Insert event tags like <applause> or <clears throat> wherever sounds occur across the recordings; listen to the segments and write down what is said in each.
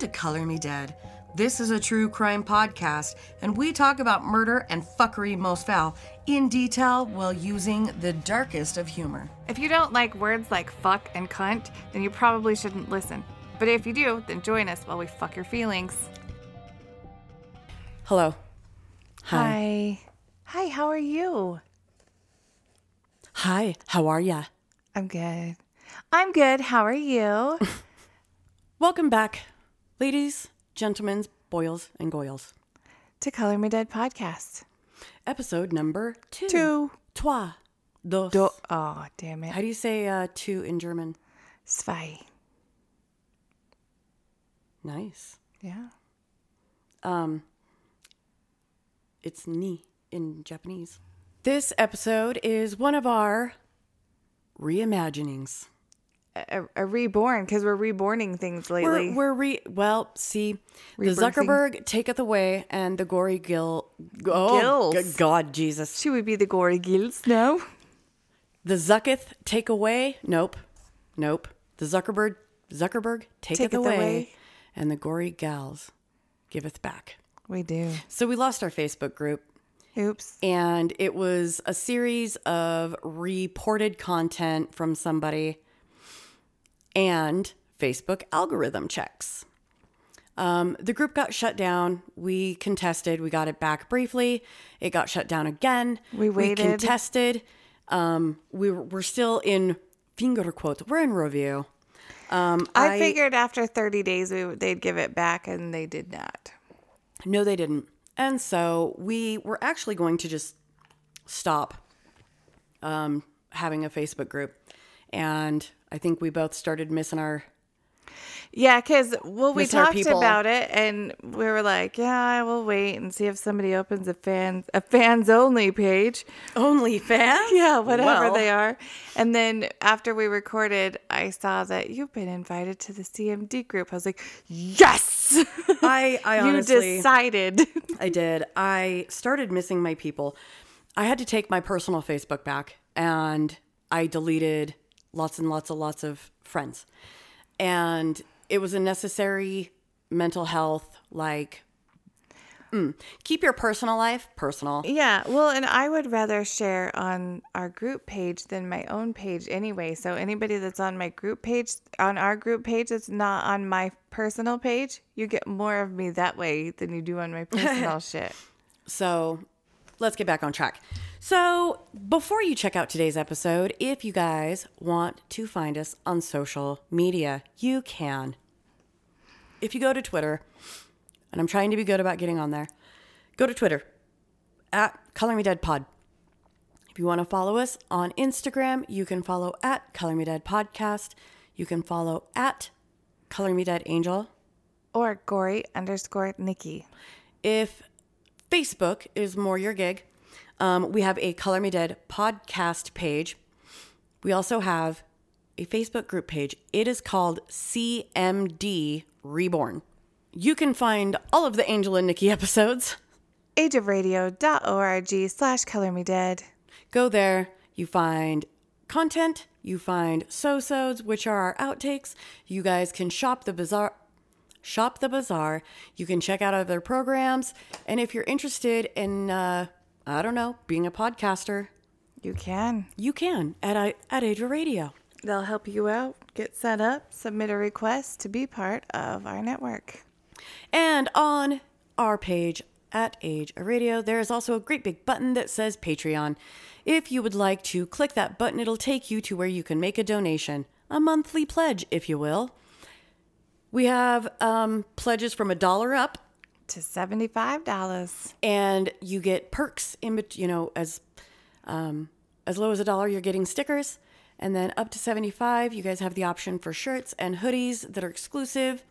Welcome to Color Me Dead. This is a true crime podcast, and we talk about murder and fuckery most foul in detail while using the darkest of humor. If you don't like words like fuck and cunt, then you probably shouldn't listen. But if you do, then join us while we fuck your feelings. Hello. Hi. Hi, how are you? Hi, how are ya? I'm good. I'm good. How are you? <laughs> Welcome back, ladies, gentlemen, boils, and goyles. to Color Me Dead podcast. Episode number two. Two. Trois. Dos. Do- oh, damn it. How do you say uh, two in German? Zwei. Nice. Yeah. Um, it's ni in Japanese. This episode is one of our reimaginings. A, a reborn, because we're reborning things lately. We're, we're re well. See, the Rebirthing. Zuckerberg taketh away, and the gory gill. Oh, Gills. good God, Jesus! Should we be the gory gills now? The Zucketh take away. Nope, nope. The Zuckerberg Zuckerberg taketh, Taketh away, away. and the gory gals giveth back. We do. So we lost our Facebook group. Oops. and it was a series of reported content from somebody and Facebook algorithm checks. Um, the group got shut down. We contested. We got it back briefly. It got shut down again. We We waited. contested. Um, we were, we're still in finger quotes. We're in review. Um, I, figured after 30 days we, they'd give it back, and they did not. No, they didn't. And so we were actually going to just stop um, having a Facebook group. And I think we both started missing our. Yeah, because well, we talked about it, and we were like, "Yeah, I will wait and see if somebody opens a fans a fans only page." only fans, Yeah, whatever Well, they are. And then after we recorded, I saw that you've been invited to the CMD group. I was like, "Yes!" <laughs> I, I you honestly. decided. I did. I started missing my people. I had to take my personal Facebook back and I deleted lots and lots and lots of friends. And it was a necessary mental health, like, mm, keep your personal life personal. Yeah, well, and I would rather share on our group page than my own page anyway. So anybody that's on my group page, on our group page, that's not on my personal page, you get more of me that way than you do on my <laughs> personal shit. So let's get back on track. So, before you check out today's episode, if you guys want to find us on social media, you can. If you go to Twitter, and I'm trying to be good about getting on there, go to Twitter at Color Me Dead Pod. If you want to follow us on Instagram, you can follow at Color Me Dead Podcast. You can follow at Color Me Dead Angel. Or gory underscore Nikki. If Facebook is more your gig, um, we have a Color Me Dead podcast page. We also have a Facebook group page. It is called CMD Reborn. You can find all of the Angel and Nikki <laughs> episodes. ageofradio.org slash color me dead. Go there. You find content. You find so-sods, which are our outtakes. You guys can shop the bazaar. Shop the bazaar. You can check out other programs. And if you're interested in, uh, I don't know, being a podcaster, You can. you can at I- at Age of Radio. They'll help you out, get set up, submit a request to be part of our network. And on our page at Age Radio, there is also a great big button that says Patreon. If you would like to click that button, it'll take you to where you can make a donation, a monthly pledge, if you will. We have um, pledges from a dollar up, To $75. and you get perks in bet- you know as um, as low as a dollar you're getting stickers and then up to 75 you guys have the option for shirts and hoodies that are exclusive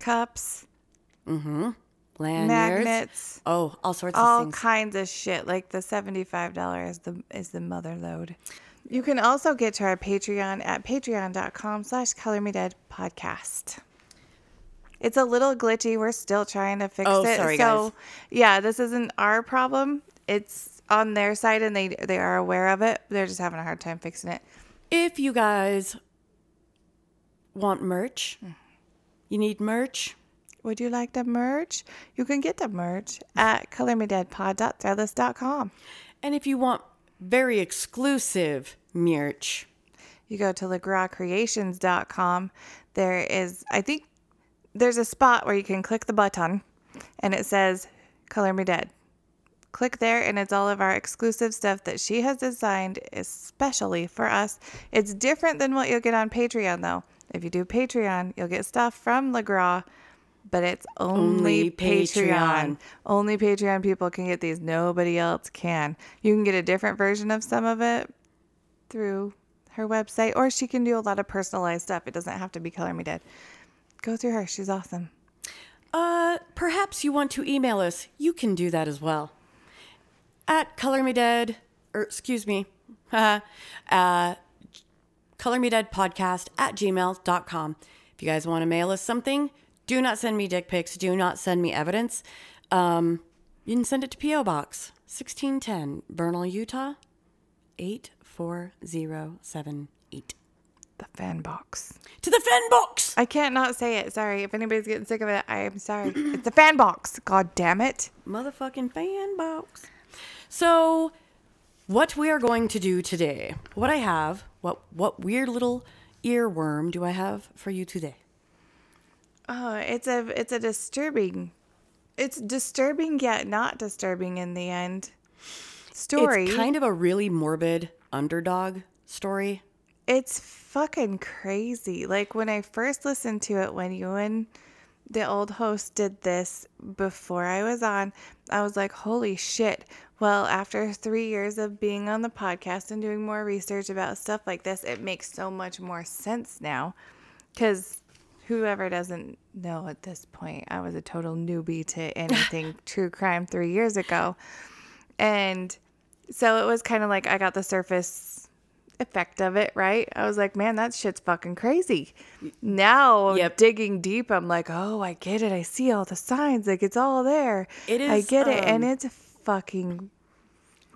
Cups, lanyards magnets, oh all sorts all of things All kinds of shit. Like the $75 is the, is the mother load. You can also get to our Patreon at patreon.com slash color me dead podcast. It's a little glitchy. We're still trying to fix Oh, it. sorry, so guys. yeah, this isn't our problem. It's on their side and they they are aware of it. They're just having a hard time fixing it. if you guys want merch hmm. You need merch? Would you like the merch? You can get the merch at colormedeadpod.threadless.com. And if you want very exclusive merch, You go to legrawcreations.com. There is, I think, there's a spot where you can click the button and it says Color Me Dead. Click there and it's all of our exclusive stuff that she has designed especially for us. It's different than what you'll get on Patreon though. If you do Patreon, you'll get stuff from LeGras, but it's only, Only Patreon. Patreon. Only Patreon people can get these. Nobody else can. You can get a different version of some of it through her website, or she can do a lot of personalized stuff. It doesn't have to be Color Me Dead. Go through her. She's awesome. uh, perhaps you want to email us. You can do that as well. At Color Me Dead, or excuse me, <laughs> uh, Color Me Dead Podcast at gmail.com. If you guys want to mail us something, do not send me dick pics. Do not send me evidence. Um, you can send it to P.O. Box 1610, Vernal, Utah 84078. The fan box. To the fan box! I can't not say it. Sorry. If anybody's getting sick of it, I am sorry. it's the fan box. God damn it. motherfucking fan box. So, what we are going to do today, what I have, what what weird little earworm do I have for you today? Oh, it's a it's a disturbing. It's disturbing yet not disturbing in the end. Story. It's kind of a really morbid underdog story. It's fucking crazy. Like when I first listened to it, when you and the old host did this before I was on, I was like, holy shit. Well, after three years of being on the podcast and doing more research about stuff like this, it makes so much more sense now. Because whoever doesn't know at this point, I was a total newbie to anything <laughs> true crime three years ago. And so it was kind of like I got the surface effect of it, right? I was like, man, that shit's fucking crazy. Now, Yep. digging deep, I'm like, oh, I get it. I see all the signs. Like, it's all there. It I is, get it. And um, it's fucking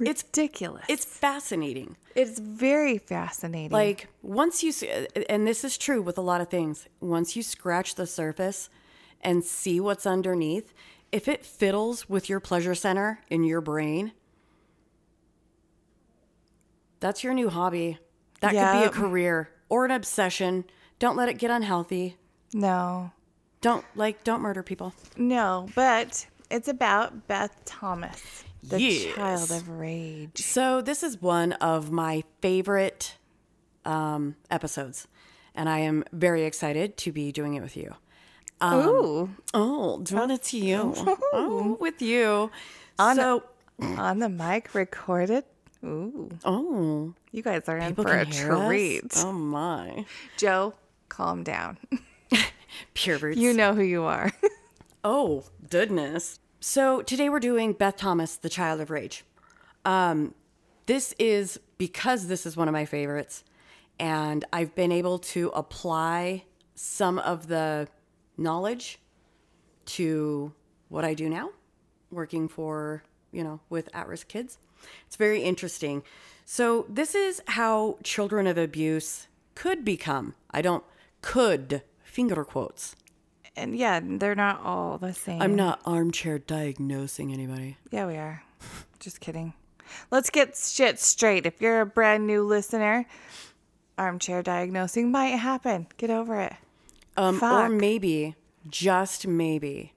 It's ridiculous. it's fascinating. it's very fascinating. Like once you see, and this is true with a lot of things. Once you scratch the surface and see what's underneath, if it fiddles with your pleasure center in your brain, that's your new hobby. That could be a career or an obsession. Don't let it get unhealthy. no, Don't like don't murder people. no, but it's about Beth Thomas, the Yes. child of rage. So this is one of my favorite um, episodes, and I am very excited to be doing it with you. Ooh, Oh, doing it to you. <laughs> oh, with you. On so, on the mic, recorded. Ooh, oh, you guys are in people for a hear us? treat. Oh my, Joe, calm down. <laughs> perverts. you know who you are. <laughs> Oh, goodness. So today we're doing Beth Thomas, The Child of Rage. Um, this is because this is one of my favorites, and I've been able to apply some of the knowledge to what I do now, working for, you know, with at risk kids. It's very interesting. So, this is how children of abuse could become. I don't could, finger quotes. and yeah, they're not all the same. I'm not armchair diagnosing anybody. Yeah, we are. Just kidding. Let's get shit straight. If you're a brand new listener, armchair diagnosing might happen. Get over it. Um, or maybe, just maybe,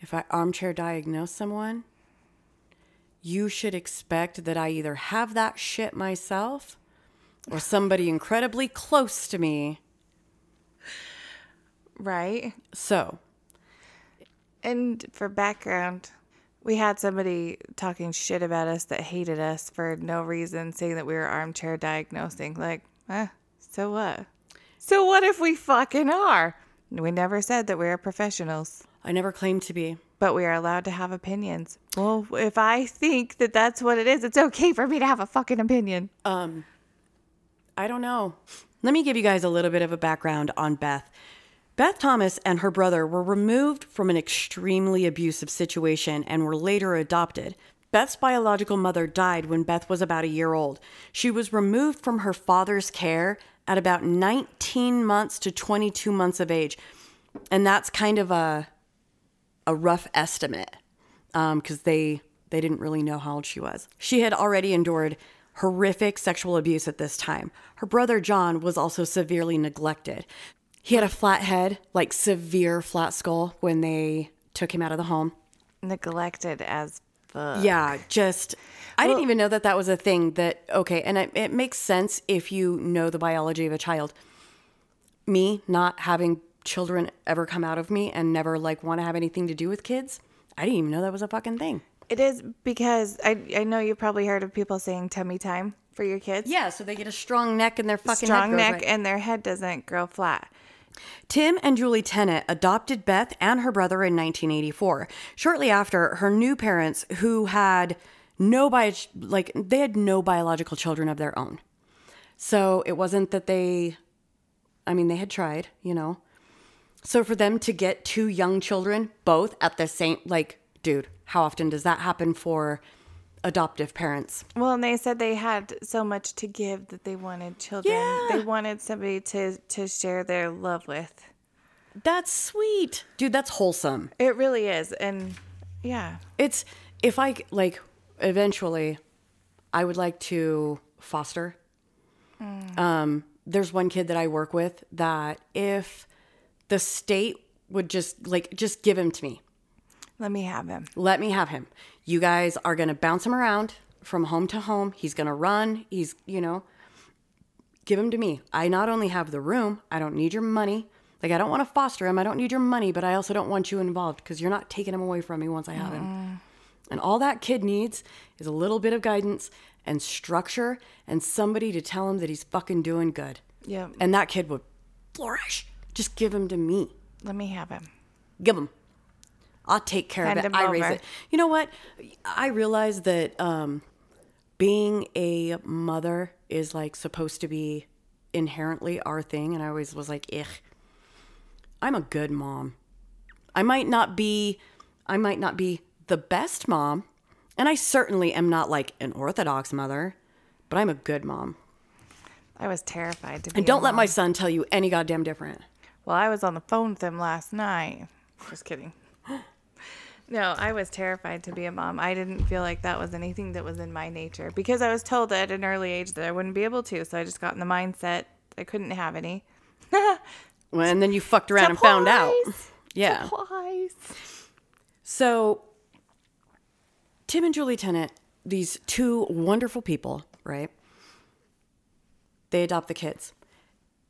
if I armchair diagnose someone, you should expect that I either have that shit myself or somebody incredibly close to me. Right? So, And for background, we had somebody talking shit about us that hated us for no reason, saying that we were armchair diagnosing. Like, eh, so what? So what if we fucking are? We never said that we are professionals, I never claimed to be. but we are allowed to have opinions. Well, if I think that that's what it is, it's okay for me to have a fucking opinion. Um, I don't know. Let me give you guys a little bit of a background on Beth. Beth Thomas and her brother were removed from an extremely abusive situation and were later adopted. Beth's biological mother died when Beth was about a year old. She was removed from her father's care at about 19 months to 22 months of age. and that's kind of a a rough estimate um, because they they didn't really know how old she was. She had already endured horrific sexual abuse at this time. Her brother John was also severely neglected. He had a flat head, like severe flat skull, when they took him out of the home. Neglected as fuck. Yeah, just I didn't even know that that was a thing. That okay, and it, it makes sense if you know the biology of a child. Me not having children ever come out of me and never like want to have anything to do with kids. I didn't even know that was a fucking thing. It is because I I know you've probably heard of people saying tummy time for your kids. Yeah, so they get a strong neck and their fucking Strong head neck right. and their head doesn't grow flat. Tim and Julie Tennant adopted Beth and her brother in 1984. Shortly after, her new parents, who had no bio, like they had no biological children of their own, so it wasn't that they, I mean, they had tried, you know. So for them to get two young children, both at the same, like, dude, how often does that happen for adoptive parents? Well, and they said they had so much to give that they wanted children. Yeah. They wanted somebody to to share their love with. That's sweet, dude. That's wholesome. It really is, and yeah, It's if I like eventually, I would like to foster. Um, there's one kid that I work with that if the state would just like just give him to me, let me have him. let me have him. You guys are gonna bounce him around from home to home. He's gonna run. He's you know, give him to me. I not only have the room, I don't need your money. Like I don't want to foster him. I don't need your money, but I also don't want you involved because you're not taking him away from me once I have him. And all that kid needs is a little bit of guidance and structure and somebody to tell him that he's fucking doing good. Yeah. And that kid would flourish. Just give him to me. Let me have him. Give him. I'll take care Hand of it. him I raise it. You know what? I realize that um, being a mother is like supposed to be inherently our thing, and I always was like, "Ugh." I'm a good mom. I might not be, I might not be the best mom, and I certainly am not like an orthodox mother, but I'm a good mom. I was terrified to be. And don't let my son tell you any goddamn different. Well, I was on the phone with him last night. Just kidding. <gasps> No, I was terrified to be a mom. I didn't feel like that was anything that was in my nature because I was told at an early age that I wouldn't be able to. So I just got in the mindset I couldn't have any. <laughs> Well, And then you fucked around and found out. <laughs> Yeah. Surprise. So, Tim and Julie Tennant, these two wonderful people, right? They adopt the kids.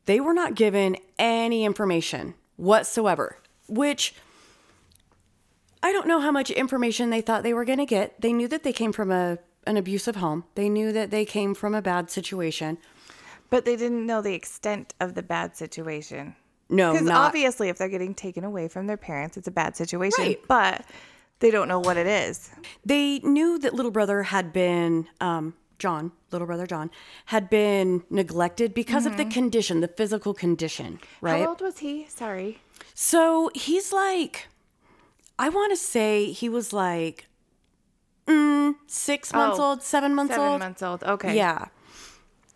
They were not given any information whatsoever, which I don't know how much information they thought they were going to get. They knew that they came from a an abusive home. They knew that they came from a bad situation. But they didn't know the extent of the bad situation. No, Because obviously, if they're getting taken away from their parents, it's a bad situation. Right. But they don't know what it is. they knew that little brother had been um, John, little brother John, had been neglected because of the condition, the physical condition, right? Mm-hmm. How old was he? Sorry. So he's like, I want to say he was like mm, six months Oh, old, seven months Seven old. months old. Okay. Yeah.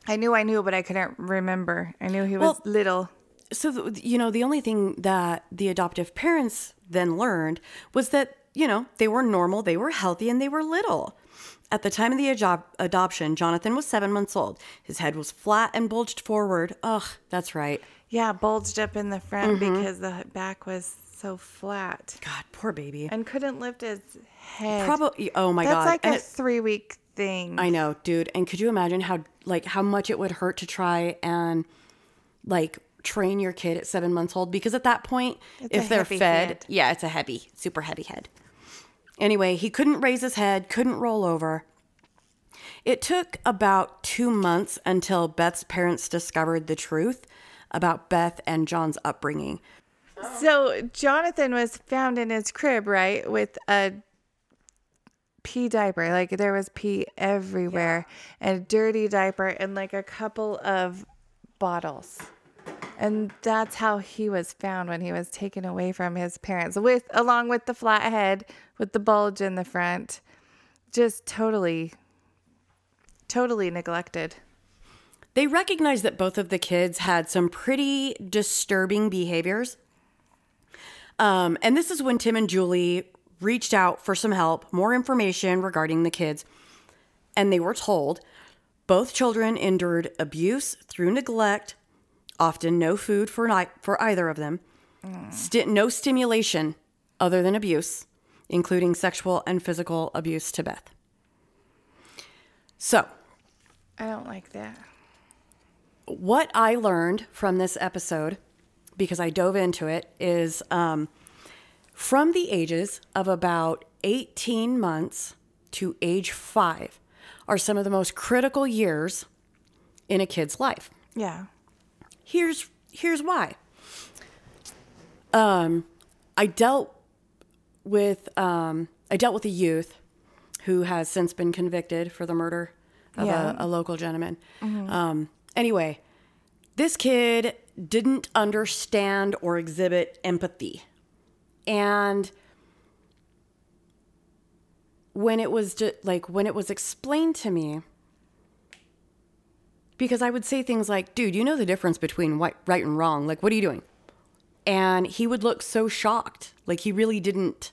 I knew I knew, but I couldn't remember. I knew he was Well- little. So, you know, the only thing that the adoptive parents then learned was that, you know, they were normal, they were healthy, and they were little. At the time of the ado- adoption, Jonathan was seven months old. His head was flat and bulged forward. Ugh, that's right. Yeah, bulged up in the front Mm-hmm. because the back was so flat God, poor baby. and couldn't lift his head. Probably. Oh my That's god. like and a it- three week thing. I know, dude. And could you imagine how like how much it would hurt to try and like train your kid at seven months old? Because at that point, It's if they're fed, head. yeah, it's a heavy, super heavy head. Anyway, he couldn't raise his head, couldn't roll over. It took about two months until Beth's parents discovered the truth about Beth and John's upbringing. So Jonathan was found in his crib, right, with a pee diaper. Like there was pee everywhere, and a dirty diaper, and like a couple of bottles. And that's how he was found when he was taken away from his parents, with along with the flat head, with the bulge in the front, just totally, totally neglected. They recognized that both of the kids had some pretty disturbing behaviors. Um, and this is when Tim and Julie reached out for some help, more information regarding the kids. And they were told both children endured abuse through neglect, often no food for, ni- for either of them, sti- no stimulation other than abuse, including sexual and physical abuse to Beth. So, I don't like that. what I learned from this episode, because I dove into it, is um, from the ages of about 18 months to age five are some of the most critical years in a kid's life. Yeah. Here's here's why. Um, I dealt with um, I dealt with a youth who has since been convicted for the murder of Yeah. a, a local gentleman. Um, anyway, this kid didn't understand or exhibit empathy, and when it was just like when it was explained to me because I would say things like, dude, you know the difference between white, right and wrong. Like, what are you doing? And he would look so shocked. Like, he really didn't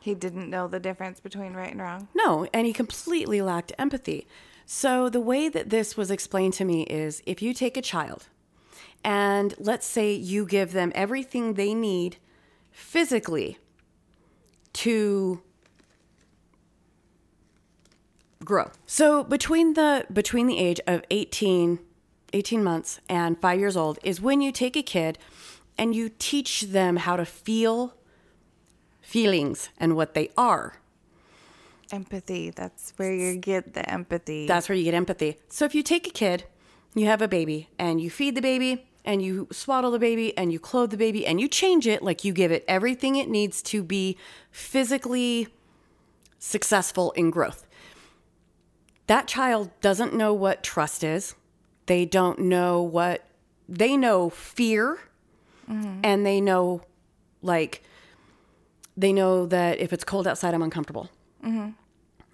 He didn't know the difference between right and wrong. No, And he completely lacked empathy. So, the way that this was explained to me is if you take a child and let's say you give them everything they need physically to grow. So between the between the age of 18 18 months and 5 years old is when you take a kid and you teach them how to feel feelings and what they are. Empathy. That's where you get the empathy. That's where you get empathy. So if you take a kid, you have a baby and you feed the baby and you swaddle the baby and you clothe the baby and you change it like you give it everything it needs to be physically successful in growth. That child doesn't know what trust is. They don't know what they know fear mm-hmm. and they know like they know that if it's cold outside I'm uncomfortable. Mm-hmm.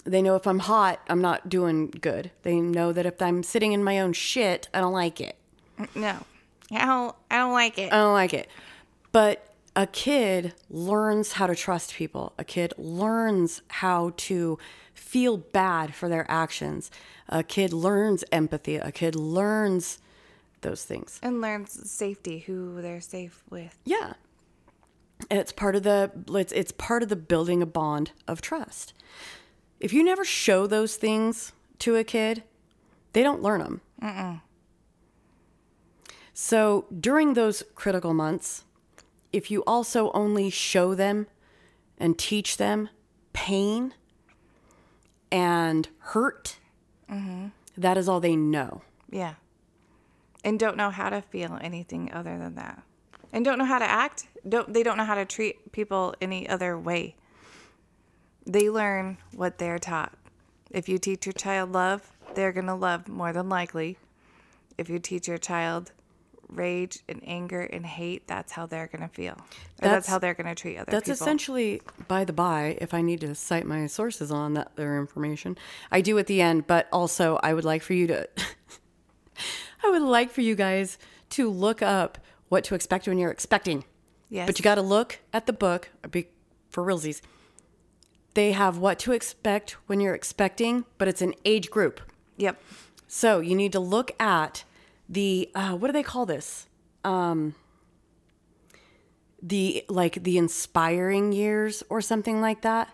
They know if I'm hot, I'm not doing good. They know that if I'm sitting in my own shit, I don't like it. Mm, no. I don't, I don't like it. I don't like it. But a kid learns how to trust people. A kid learns how to feel bad for their actions. A kid learns empathy. A kid learns those things. and learns safety, who they're safe with. Yeah. And it's part of the it's it's part of the building a bond of trust. If you never show those things to a kid, they don't learn them. So during those critical months, if you also only show them and teach them pain and hurt, mm-hmm. that is all they know. Yeah. And don't know how to feel anything other than that. And don't know how to act. Don't they don't know how to treat people any other way. They learn what they're taught. If you teach your child love, they're going to love more than likely. If you teach your child rage and anger and hate, that's how they're going to feel. That's, That's- how they're going to treat other That's people. essentially, by the by, if I need to cite my sources on that their information, I do at the end. But also, I would like for you to, <laughs> I would like for you guys to look up what to expect when you're expecting. Yes. But you got to look at the book for realsies. They have what to expect when you're expecting, but it's an age group. Yep. So you need to look at the uh, what do they call this? Um, the like the inspiring years or something like that.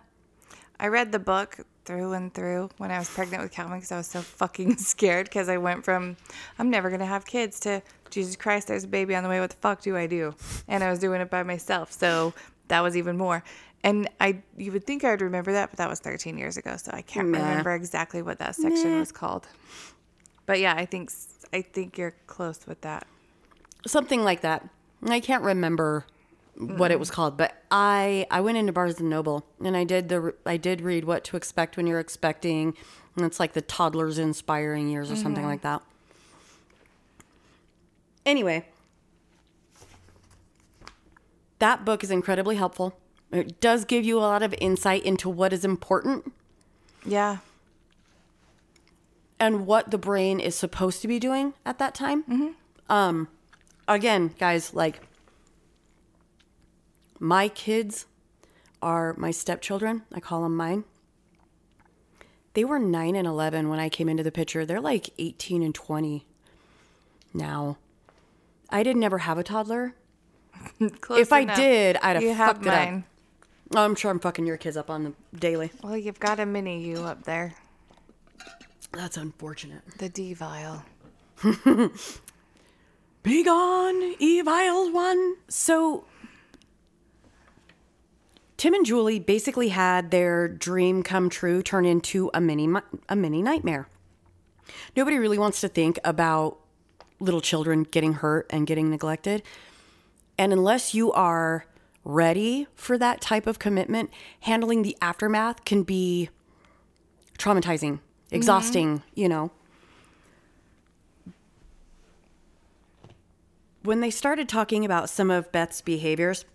I read the book through and through when I was pregnant with Calvin because I was so fucking <laughs> scared because I went from I'm never gonna have kids to Jesus Christ, there's a baby on the way. What the fuck do I do? And I was doing it by myself, so that was even more. And I, you would think I would remember that, but that was 13 years ago, so I can't Nah. remember exactly what that section Nah. was called. But yeah, I think I think you're close with that. Something like that. I can't remember what it mm. was called, but I I went into Barnes and Noble and I did the I did read what to expect when you're expecting, and it's like the toddler's inspiring years or something mm-hmm. like that. Anyway, that book is incredibly helpful. It does give you a lot of insight into what is important Yeah, and what the brain is supposed to be doing at that time. Um, again, guys, like my kids are my stepchildren. I call them mine. They were 9 and 11 when I came into the picture. They're like 18 and 20 now. I didn't ever have a toddler. <laughs> Close if I enough. did, I'd have you have fucked it up. mine. Oh, I'm sure I'm fucking your kids up on the daily. Well, you've got a mini you up there, That's unfortunate. the D vial. <laughs> Be gone, evil one. So, Tim and Julie basically had their dream come true turn into a mini a mini nightmare. Nobody really wants to think about little children getting hurt and getting neglected. And unless you are ready for that type of commitment, handling the aftermath can be traumatizing, Mm-hmm. exhausting, you know. when they started talking about some of Beth's behaviors,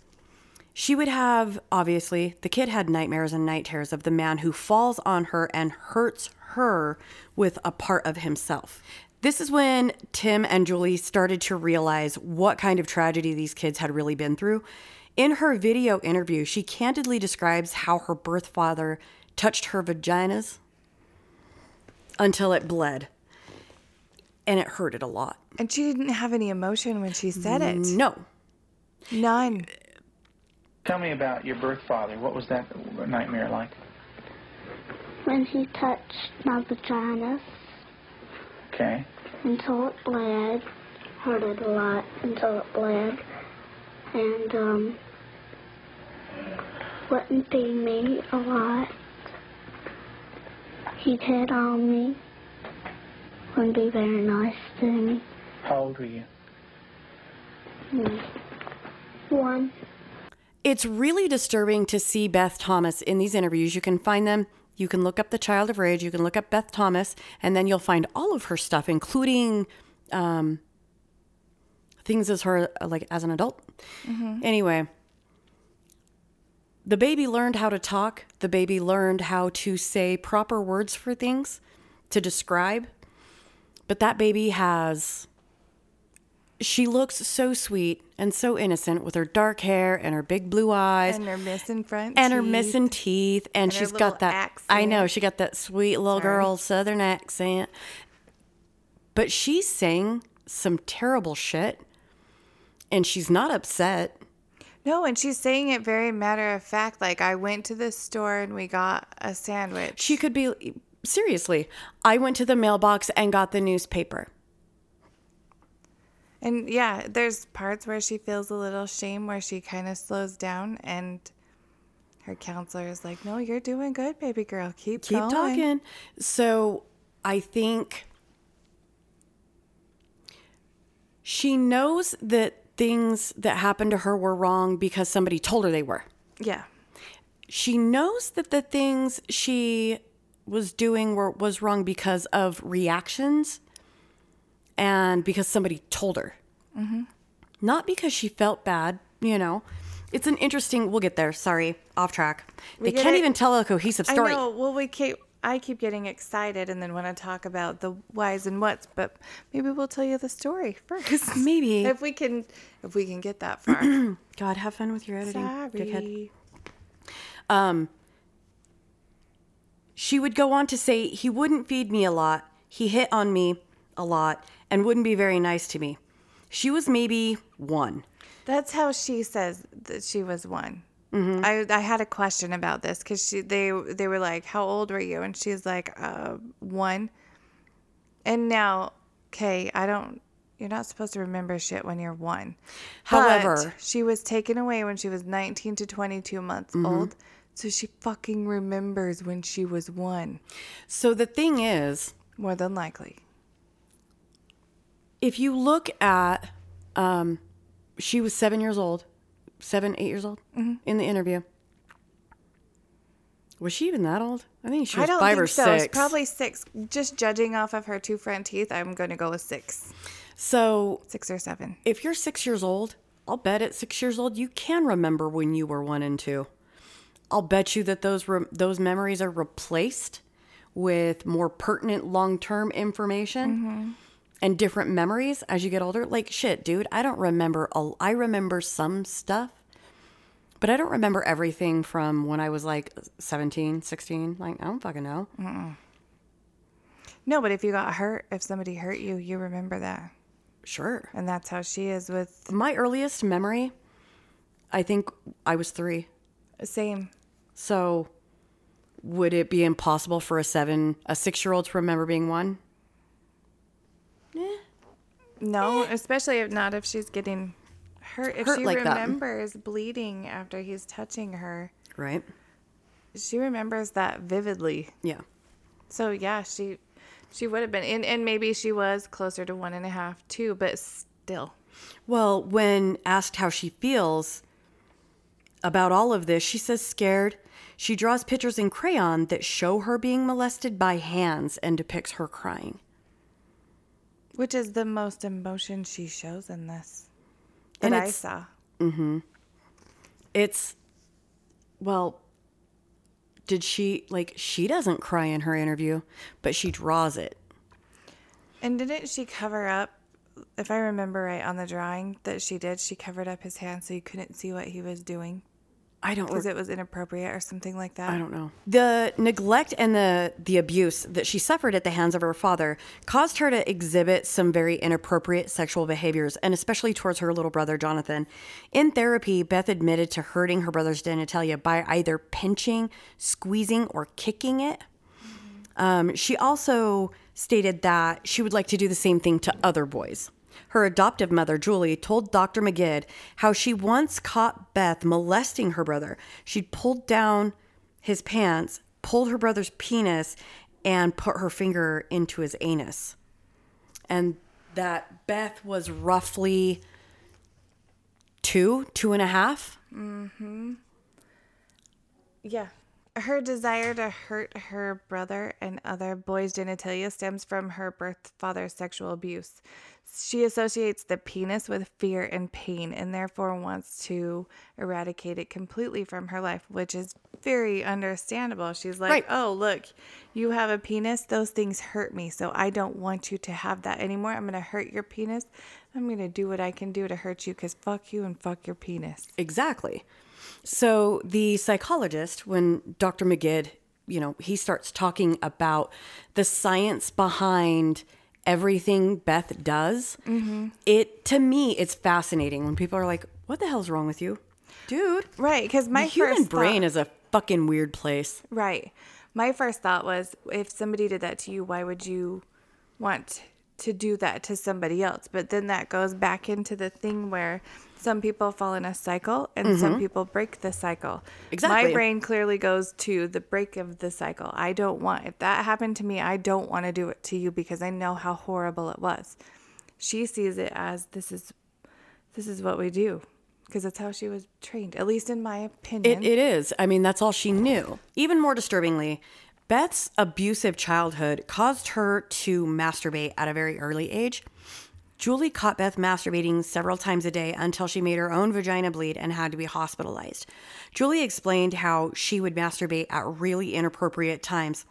she would have obviously the kid had nightmares and night terrors of the man who falls on her and hurts her with a part of himself. This is when Tim and Julie started to realize what kind of tragedy these kids had really been through. In her video interview, she candidly describes how her birth father touched her vaginas until it bled. And it hurted a lot. And she didn't have any emotion when she said it. No, None. Tell me about your birth father. What was that nightmare like? when he touched my vagina Okay. until it bled. Hurt it a lot until it bled. And, um, wouldn't feed me a lot. He'd hit on me. Wouldn't be very nice to me. How old were you? One. It's really disturbing to see Beth Thomas in these interviews. You can find them. You can look up The Child of Rage. You can look up Beth Thomas, and then you'll find all of her stuff, including um, things as her like as an adult. Anyway, the baby learned how to talk. The baby learned how to say proper words for things to describe. But that baby has she looks so sweet and so innocent with her dark hair and her big blue eyes And her missing front and her teeth. missing teeth and, her she's got that I know she got that sweet little Sorry. girl southern accent but she's saying some terrible shit and she's not upset No, and she's saying it very matter of fact. Like, I went to the store and we got a sandwich. she could be seriously I went to the mailbox and got the newspaper And yeah, there's parts where she feels a little shame where she kind of slows down and her counselor is like, "No, you're doing good, baby girl. Keep keep going." talking. So I think she knows that things that happened to her were wrong because somebody told her they were. Yeah. She knows that the things she was doing were was wrong because of reactions and because somebody told her. Mm-hmm. Not because she felt bad, you know. It's an interesting. We'll get there. Sorry, off track. They can't it. even tell a cohesive story. I know. Well, we keep. I keep getting excited and then want to talk about the whys and whats, but maybe we'll tell you the story <laughs> first. Maybe. if we can, if we can get that far. <clears throat> God, have fun with your editing, dickhead. Sorry. She would go on to say he wouldn't feed me a lot, he hit on me a lot, and wouldn't be very nice to me. She was maybe one. That's how she says that she was one. Mm-hmm. I I had a question about this because she they they were like, "How old were you?" And she's like, uh, "One." And now, okay, I don't. You're not supposed to remember shit when you're one. However- But she was taken away when she was 19 to 22 months Mm-hmm. old, so she fucking remembers when she was one, So the thing is, more than likely. if you look at, um, she was seven years old, seven, eight years old Mm-hmm. in the interview. Was she even that old? I think she was I don't five think or so. six. Probably six. Just judging off of her two front teeth, I'm going to go with six, so six or seven. if you're six years old, I'll bet at six years old you can remember when you were one and two. I'll bet you that those re- those memories are replaced with more pertinent long term information and different memories as you get older. Like shit, dude, I don't remember. A, I remember some stuff, But I don't remember everything from when I was like 17, 16. Like, I don't fucking know. No, but if you got hurt, if somebody hurt you, you remember that. Sure. And that's how she is with My earliest memory, I think I was three. same. So would it be impossible for a seven, a six year old to remember being one? No, eh. especially if not if she's getting hurt. If Hurt she like that. remembers bleeding after he's touching her, Right? she remembers that vividly. Yeah. So yeah, she she would have been, and and maybe she was closer to one and a half too, but still. Well, when asked how she feels about all of this, she says scared. She draws pictures in crayon that show her being molested by hands and depicts her crying. Which is the most emotion she shows in this that And I saw. Mm-hmm. It's, well, did she, like, she doesn't cry in her interview, but she draws it. And didn't she cover up, if I remember right, on the drawing that she did, she covered up his hand so you couldn't see what he was doing I don't know. because it was inappropriate or something like that. I don't know. The neglect and the the abuse that she suffered at the hands of her father caused her to exhibit some very inappropriate sexual behaviors, and especially towards her little brother Jonathan. In therapy, Beth admitted to hurting her brother's genitalia by either pinching, squeezing, or kicking it. Um, she also stated that she would like to do the same thing to other boys. Her adoptive mother, Julie, told Dr. Magid how she once caught Beth molesting her brother. She'd pulled down his pants, pulled her brother's penis, and put her finger into his anus. And that Beth was roughly two, two and a half. Mm-hmm. Yeah. Her desire to hurt her brother and other boys' genitalia stems from her birth father's sexual abuse. She associates the penis with fear and pain and therefore wants to eradicate it completely from her life, which is very understandable. She's like, Right. Oh, look, you have a penis. Those things hurt me. So I don't want you to have that anymore. I'm going to hurt your penis. I'm going to do what I can do to hurt you because fuck you and fuck your penis. Exactly. So the psychologist, when Dr. Magid, you know, he starts talking about the science behind everything Beth does, mm-hmm. it to me it's fascinating when people are like, "What the hell's wrong with you, dude?" Right. Because my the human brain thought- is a fucking weird place. Right. My first thought was if somebody did that to you, why would you want to do that to somebody else? But then that goes back into the thing where some people fall in a cycle and some mm-hmm. people break the cycle. Exactly. My brain clearly goes to the break of the cycle. I don't want, if that happened to me, I don't want to do it to you because I know how horrible it was. She sees it as this is this is what we do because that's how she was trained, at least in my opinion. It, it is. I mean, that's all she knew. Even more disturbingly, Beth's abusive childhood caused her to masturbate at a very early age. Julie caught Beth masturbating several times a day until she made her own vagina bleed and had to be hospitalized. Julie explained how she would masturbate at really inappropriate times,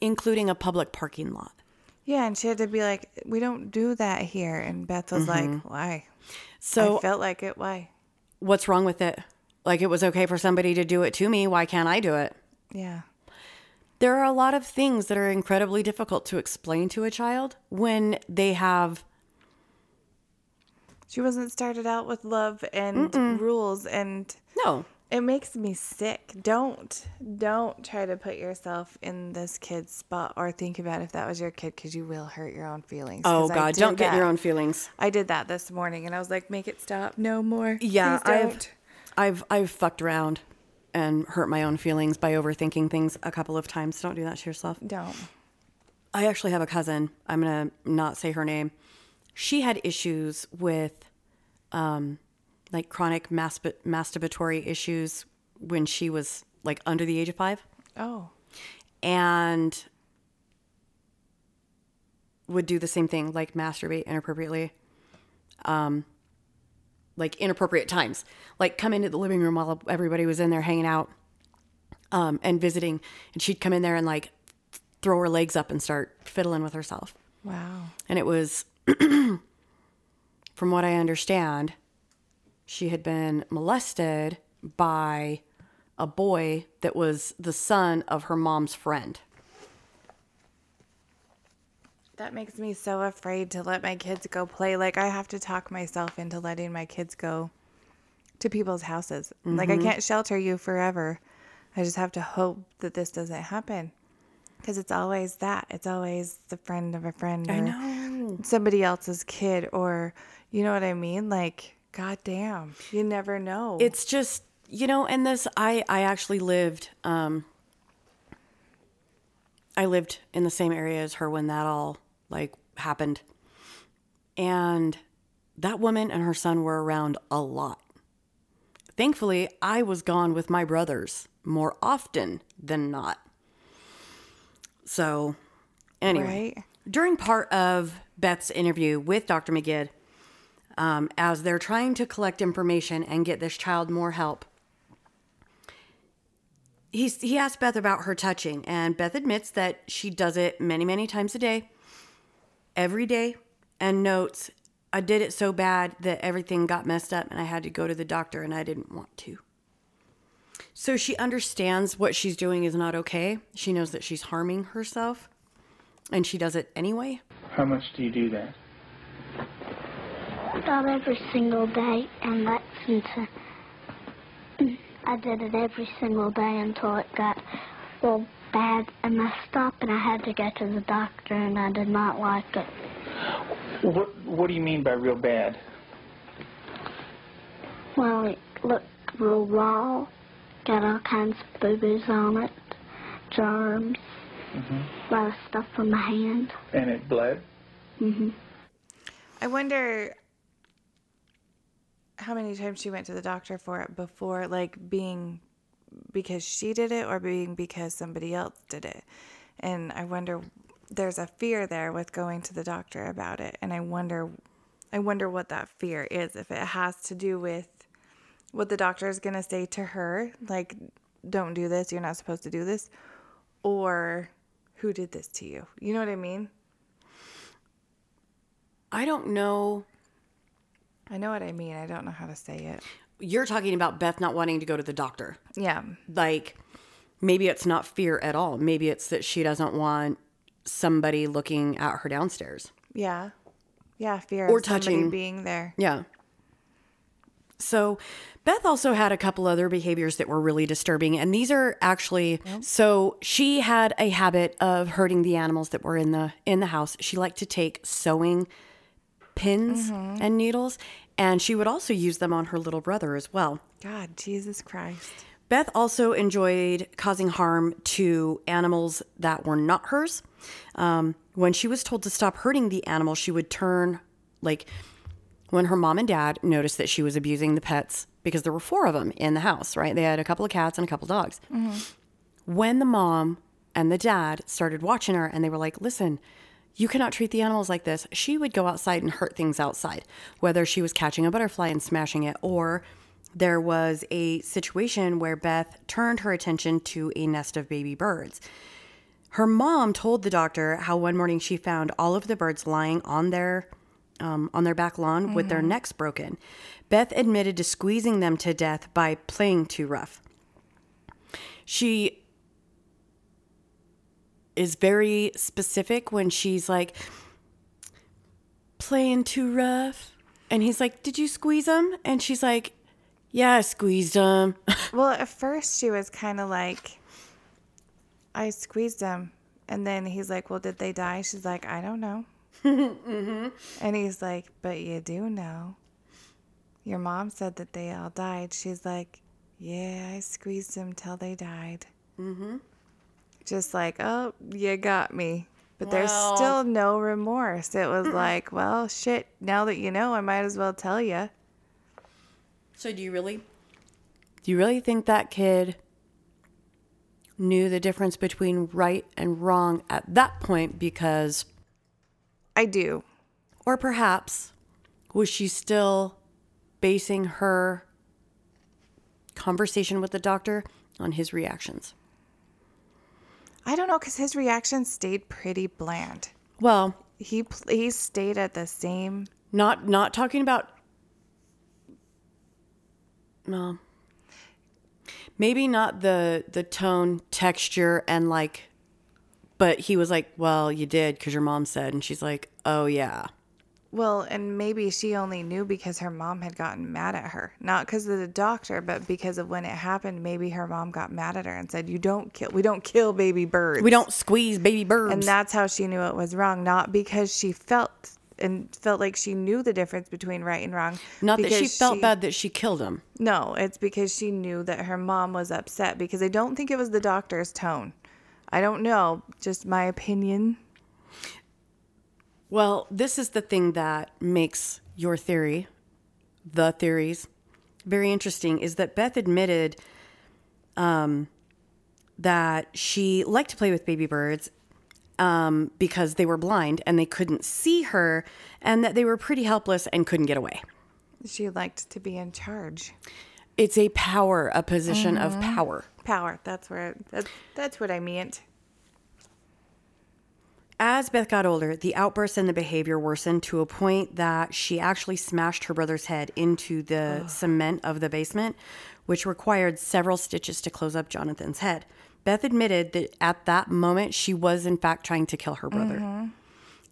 including a public parking lot. Yeah, and she had to be like, "We don't do that here." And Beth was like, mm-hmm. "Why?" So, I felt like it. Why? what's wrong with it? Like, it was okay for somebody to do it to me. Why can't I do it? Yeah. There are a lot of things that are incredibly difficult to explain to a child when they have She wasn't started out with love and rules, and no. it makes me sick. Don't, don't try to put yourself in this kid's spot or think about if that was your kid because you will hurt your own feelings. oh God, don't get your own feelings. I did that this morning, and I was like, "Make it stop, no more." Yeah, I've. I've I've fucked around and hurt my own feelings by overthinking things a couple of times. Don't do that to yourself. don't. I actually have a cousin. I'm gonna not say her name. She had issues with, um, like chronic masp- masturbatory issues when she was like under the age of five, Oh, and would do the same thing, like masturbate inappropriately, um, like inappropriate times, like come into the living room while everybody was in there hanging out, um, and visiting, and she'd come in there and like throw her legs up and start fiddling with herself. wow. And it was, <clears throat> from what I understand, she had been molested by a boy that was the son of her mom's friend. That makes me so afraid to let my kids go play. Like I have to talk myself into letting my kids go to people's houses. Like I mm-hmm. can't shelter you forever. I just have to hope that this doesn't happen. Cuz it's always that. It's always the friend of a friend I know. Somebody else's kid or you know what I mean? Like goddamn, you never know. It's just, you know, and this I I actually lived um I lived in the same area as her when that all like happened. And that woman and her son were around a lot. Thankfully, I was gone with my brothers more often than not. So, anyway, right? During part of Beth's interview with Dr. Magid, um, as they're trying to collect information and get this child more help, he's, he asked Beth about her touching, and Beth admits that she does it many, many times a day, every day, and notes, I did it so bad that everything got messed up and I had to go to the doctor and I didn't want to. So she understands what she's doing is not okay. She knows that she's harming herself and she does it anyway. How much do you do that? About every single day, and that's until <clears throat> I did it every single day until it got real bad and messed up, and I had to go to the doctor, and I did not like it. What What do you mean by real bad? Well, it looked real raw, got all kinds of boo-boos on it, germs, a lot of stuff on my hand. And it bled. hmm I wonder how many times she went to the doctor for it before, like being because she did it or being because somebody else did it. And I wonder, there's a fear there with going to the doctor about it. And I wonder, I wonder what that fear is. If it has to do with what the doctor is going to say to her, like, don't do this, you're not supposed to do this, or who did this to you? You know what I mean? I don't know. I know what I mean. I don't know how to say it. You're talking about Beth not wanting to go to the doctor. Yeah. Like maybe it's not fear at all. Maybe it's that she doesn't want somebody looking at her downstairs. Yeah. Yeah, fear Or of somebody touching. being there. Yeah. So Beth also had a couple other behaviors that were really disturbing. And these are actually so she had a habit of hurting the animals that were in the in the house. She liked to take sewing pins and needles, and she would also use them on her little brother as well. God, Jesus Christ. Beth also enjoyed causing harm to animals that were not hers. Um, when she was told to stop hurting the animal, she would turn, like, when her mom and dad noticed that she was abusing the pets, because there were four of them in the house, right? They had a couple of cats and a couple of dogs. Mm-hmm. When the mom and the dad started watching her and they were like, listen, you cannot treat the animals like this, she would go outside and hurt things outside, whether she was catching a butterfly and smashing it or there was a situation where Beth turned her attention to a nest of baby birds. Her mom told the doctor how one morning she found all of the birds lying on their um, on their back lawn with their necks broken. Beth admitted to squeezing them to death by playing too rough. She is very specific when she's like playing too rough, and he's like, "Did you squeeze them?" And she's like, "Yeah, I squeezed them." <laughs> Well, at first she was kind of like, I squeezed them. And then he's like, Well, did they die? She's like, I don't know. And he's like, But you do know. Your mom said that they all died. She's like, Yeah, I squeezed them till they died. Mm-hmm. Just like, Oh, you got me. But there's still no remorse. It was like, Well, shit, now that you know, I might as well tell you. So do you really do you really think that kid knew the difference between right and wrong at that point because I do. or perhaps was she still basing her conversation with the doctor on his reactions? I don't know because his reaction stayed pretty bland. Well, He he stayed at the same. not not talking about no. maybe not the the tone, texture, and like, but he was like, "Well, you did because your mom said," and she's like, "Oh yeah." Well, and maybe she only knew because her mom had gotten mad at her. Not because of the doctor, but because of when it happened. Maybe her mom got mad at her and said, "You don't kill. We don't kill baby birds. We don't squeeze baby birds. And that's how she knew it was wrong. Not because she felt and felt like she knew the difference between right and wrong. not that she felt bad that she killed him. No, it's because she knew that her mom was upset. Because I don't think it was the doctor's tone. I don't know. Just my opinion. Well, this is the thing that makes your theory, the theories, very interesting is that Beth admitted um, that she liked to play with baby birds um, because they were blind and they couldn't see her, and that they were pretty helpless and couldn't get away. She liked to be in charge. It's a power, a position of power. Power. That's where. That's that's what I meant. As Beth got older, the outbursts and the behavior worsened to a point that she actually smashed her brother's head into the cement of the basement, which required several stitches to close up Jonathan's head. Beth admitted that at that moment she was, in fact, trying to kill her brother. Mm-hmm.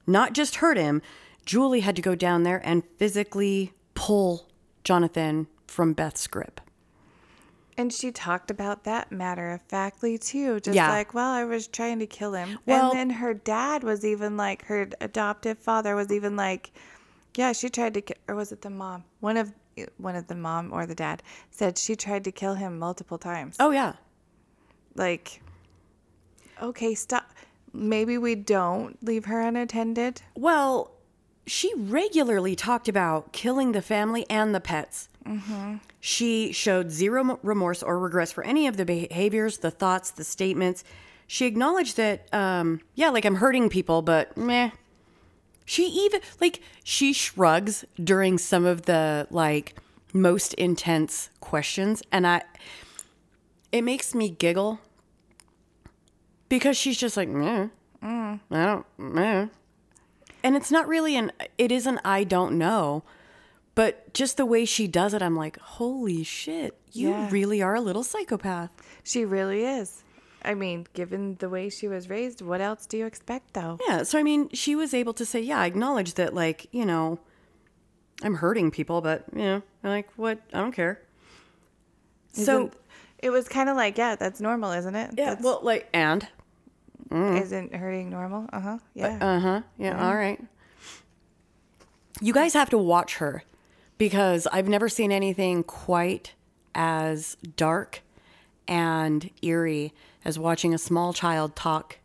Not just hurt him, Julie had to go down there and physically pull Jonathan from Beth's grip. And she talked about that matter of factly too. Just Yeah. like, well, I was trying to kill him. Well- and then her dad was even like, her adoptive father was even like, yeah, she tried to, ki- or was it the mom? One of one of the mom or the dad said she tried to kill him multiple times. Oh, yeah. Like, okay, stop. Maybe we don't leave her unattended. Well, she regularly talked about killing the family and the pets. She showed zero remorse or regrets for any of the behaviors, the thoughts, the statements. She acknowledged that, um, yeah, like I'm hurting people, but meh. She even, like, she shrugs during some of the, like, most intense questions. And I, it makes me giggle because she's just like, meh. I don't, meh. And it's not really an, it is an I don't know, but just the way she does it, I'm like, holy shit, you Yeah. really are a little psychopath. She really is. I mean, given the way she was raised, what else do you expect though? Yeah. So, I mean, she was able to say, yeah, I acknowledge that, like, you know, I'm hurting people, but, you know, I'm like, what? I don't care. so, Isn't- it was kind of like, yeah, that's normal, isn't it? yeah, That's- well, like, and? Isn't hurting normal? Uh huh. Yeah. Uh huh. Yeah. All right. You guys have to watch her because I've never seen anything quite as dark and eerie as watching a small child talk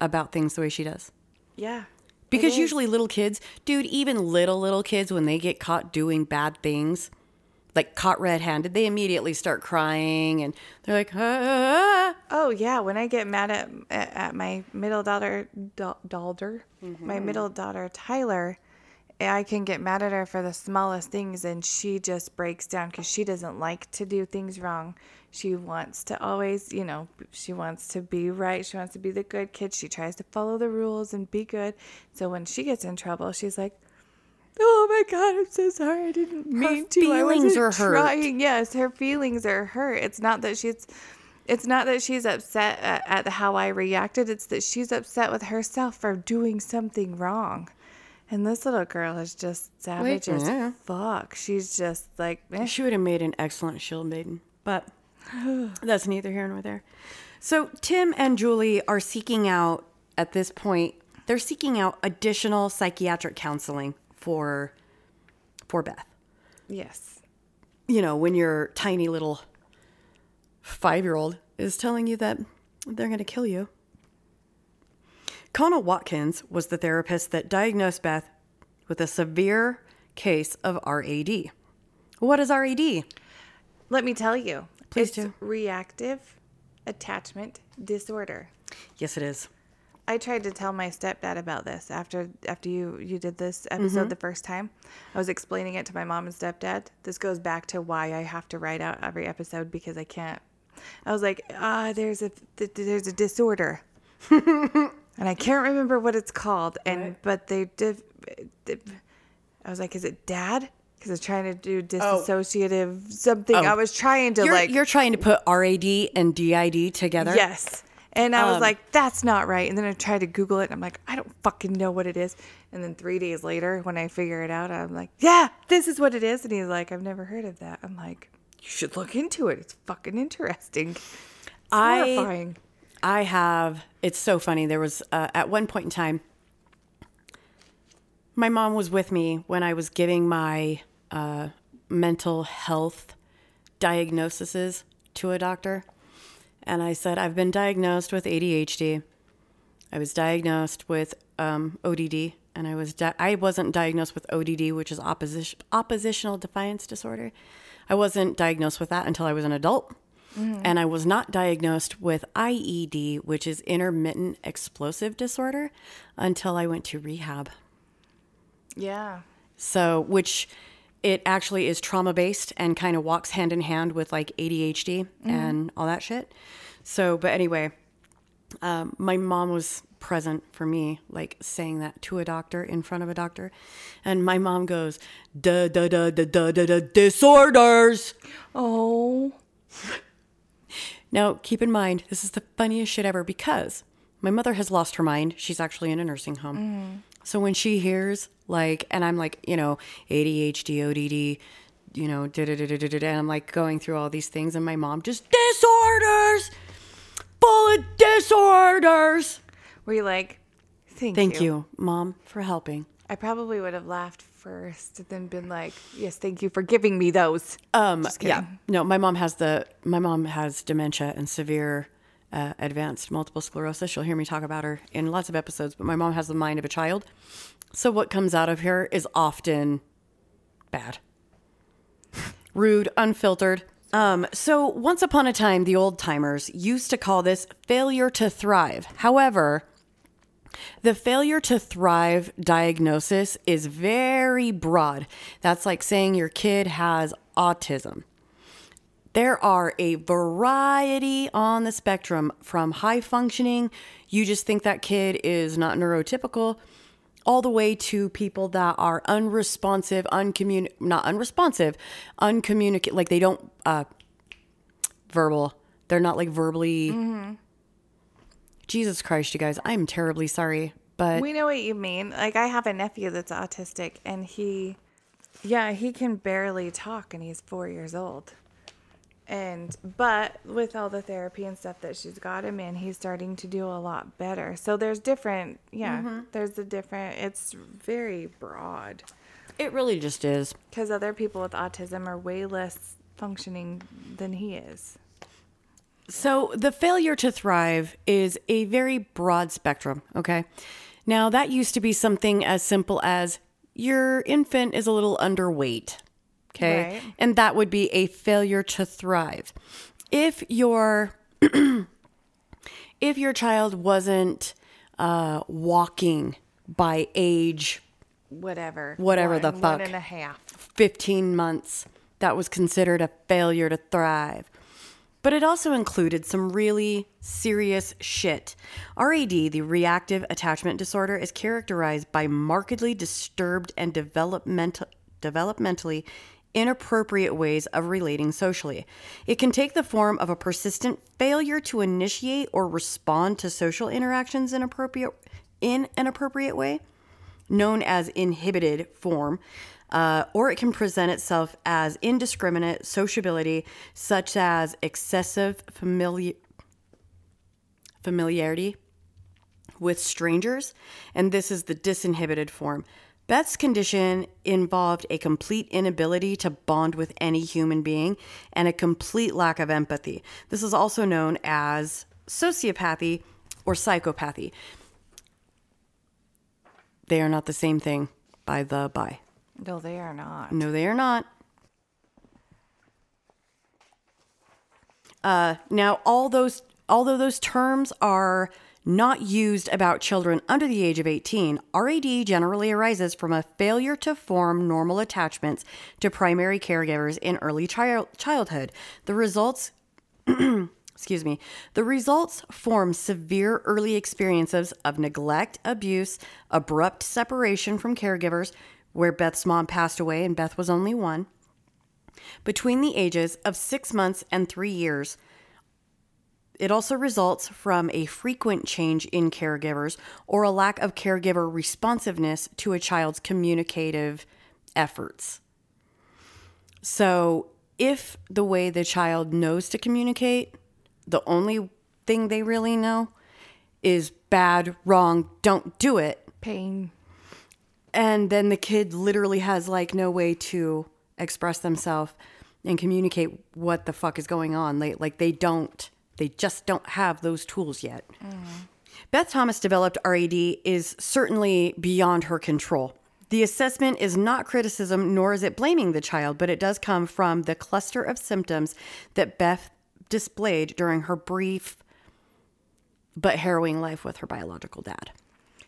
about things the way she does. yeah. Because usually little kids, dude, even little, little kids, when they get caught doing bad things, like caught red handed, they immediately start crying and they're like, ah. Oh yeah. When I get mad at at, my middle daughter, da- daughter, my middle daughter Tyler, I can get mad at her for the smallest things, and she just breaks down because she doesn't like to do things wrong. She wants to always, you know, she wants to be right. She wants to be the good kid. She tries to follow the rules and be good. So when she gets in trouble, she's like, "Oh my God, I'm so sorry. I didn't mean to. I feelings wasn't are hurt." trying." Yes, her feelings are hurt. It's not that she's it's not that she's upset at, at how I reacted. It's that she's upset with herself for doing something wrong. And this little girl is just savage as yeah. fuck. She's just like, eh. She would have made an excellent shield maiden, but <sighs> that's neither here nor there. So Tim and Julie are seeking out at this point. They're seeking out additional psychiatric counseling for for Beth. yes. You know, when your tiny little five year old is telling you that they're going to kill you. Connell Watkins was the therapist that diagnosed Beth with a severe case of RAD. What is RAD? Let me tell you. Please it's do. reactive attachment disorder. Yes, it is. I tried to tell my stepdad about this after after you you did this episode Mm-hmm. the first time. I was explaining it to my mom and stepdad. This goes back to why I have to write out every episode because I can't. I was like, ah, there's a th- there's a disorder, <laughs> and I can't remember what it's called. And but they did. I was like, is it dad? because I was trying to do dissociative something. I was trying to Oh. You're, like you're trying to put RAD and DID together. Yes. And I Um, was like, that's not right. And then I tried to Google it. And I'm like, I don't fucking know what it is. And then three days later, when I figure it out, I'm like, yeah, this is what it is. And he's like, I've never heard of that. I'm like, you should look into it. It's fucking interesting. It's I horrifying. I have. It's so funny. There was uh, at one point in time, my mom was with me when I was giving my uh, mental health diagnoses to a doctor, and I said I've been diagnosed with ADHD. I was diagnosed with um, ODD, and I was di- I wasn't diagnosed with ODD, which is opposition oppositional defiance disorder. I wasn't diagnosed with that until I was an adult. And I was not diagnosed with IED, which is intermittent explosive disorder, until I went to rehab. Yeah. So, which it actually is trauma based and kind of walks hand in hand with like ADHD and all that shit. So, but anyway, um, my mom was present for me, like saying that to a doctor in front of a doctor. And my mom goes, da da da da da da da disorders. Oh. Now, keep in mind, this is the funniest shit ever because my mother has lost her mind. She's actually in a nursing home. So when she hears, like, and I'm like, you know, ADHD, ODD, you know, da da da da da da, and I'm like going through all these things, and my mom just disorders, full of disorders. Were you like, thank, Thank you, mom, for helping. I probably would have laughed first and then been like, yes, thank you for giving me those. Um, yeah, no, my mom has the my mom has dementia and severe uh, advanced multiple sclerosis. You'll hear me talk about her in lots of episodes, but my mom has the mind of a child. So what comes out of her is often bad, <laughs> rude, unfiltered. Um, so once upon a time, the old timers used to call this failure to thrive. However, the failure to thrive diagnosis is very broad. That's like saying your kid has autism. There are a variety on the spectrum from high functioning, you just think that kid is not neurotypical, all the way to people that are unresponsive, uncommuni- not unresponsive, uncommunicate like they don't uh verbal. They're not like verbally Jesus Christ, you guys, I'm terribly sorry, but We know what you mean. Like I have a nephew that's autistic and he yeah, he can barely talk and he's 4 years old. And but with all the therapy and stuff that she's got him in, he's starting to do a lot better. So there's different yeah, mm-hmm. there's a different it's very broad it really just is. cuz other people with autism are way less functioning than he is. So, the failure to thrive is a very broad spectrum, okay? Now, that used to be something as simple as your infant is a little underweight, okay? Right. And that would be a failure to thrive. If your <clears throat> if your child wasn't uh, walking by age Whatever. Whatever the One- fuck. One and a half. 15 months, that was considered a failure to thrive. But it also included some really serious shit. RAD, the reactive attachment disorder, is characterized by markedly disturbed and developmental, developmentally inappropriate ways of relating socially. It can take the form of a persistent failure to initiate or respond to social interactions in appropriate in an appropriate way known as inhibited form, uh, or it can present itself as indiscriminate sociability, such as excessive famili- familiarity with strangers, and this is the disinhibited form. Beth's condition involved a complete inability to bond with any human being and a complete lack of empathy. This is also known as sociopathy or psychopathy. They are not the same thing by the by. No, they are not. No, they are not. Uh, now, all those, although those terms are not used about children under the age of 18, RAD generally arises from a failure to form normal attachments to primary caregivers in early child- childhood. The results <clears throat> excuse me, the results form severe early experiences of neglect, abuse, abrupt separation from caregivers, where Beth's mom passed away and Beth was only one. Between the ages of six months and three years, it also results from a frequent change in caregivers or a lack of caregiver responsiveness to a child's communicative efforts. So, if the way the child knows to communicate, the only thing they really know is bad, wrong, don't do it, Pain. and then the kid literally has like no way to express themselves and communicate what the fuck is going on they, like they don't they just don't have those tools yet beth thomas developed rad is certainly beyond her control the assessment is not criticism nor is it blaming the child but it does come from the cluster of symptoms that beth displayed during her brief but harrowing life with her biological dad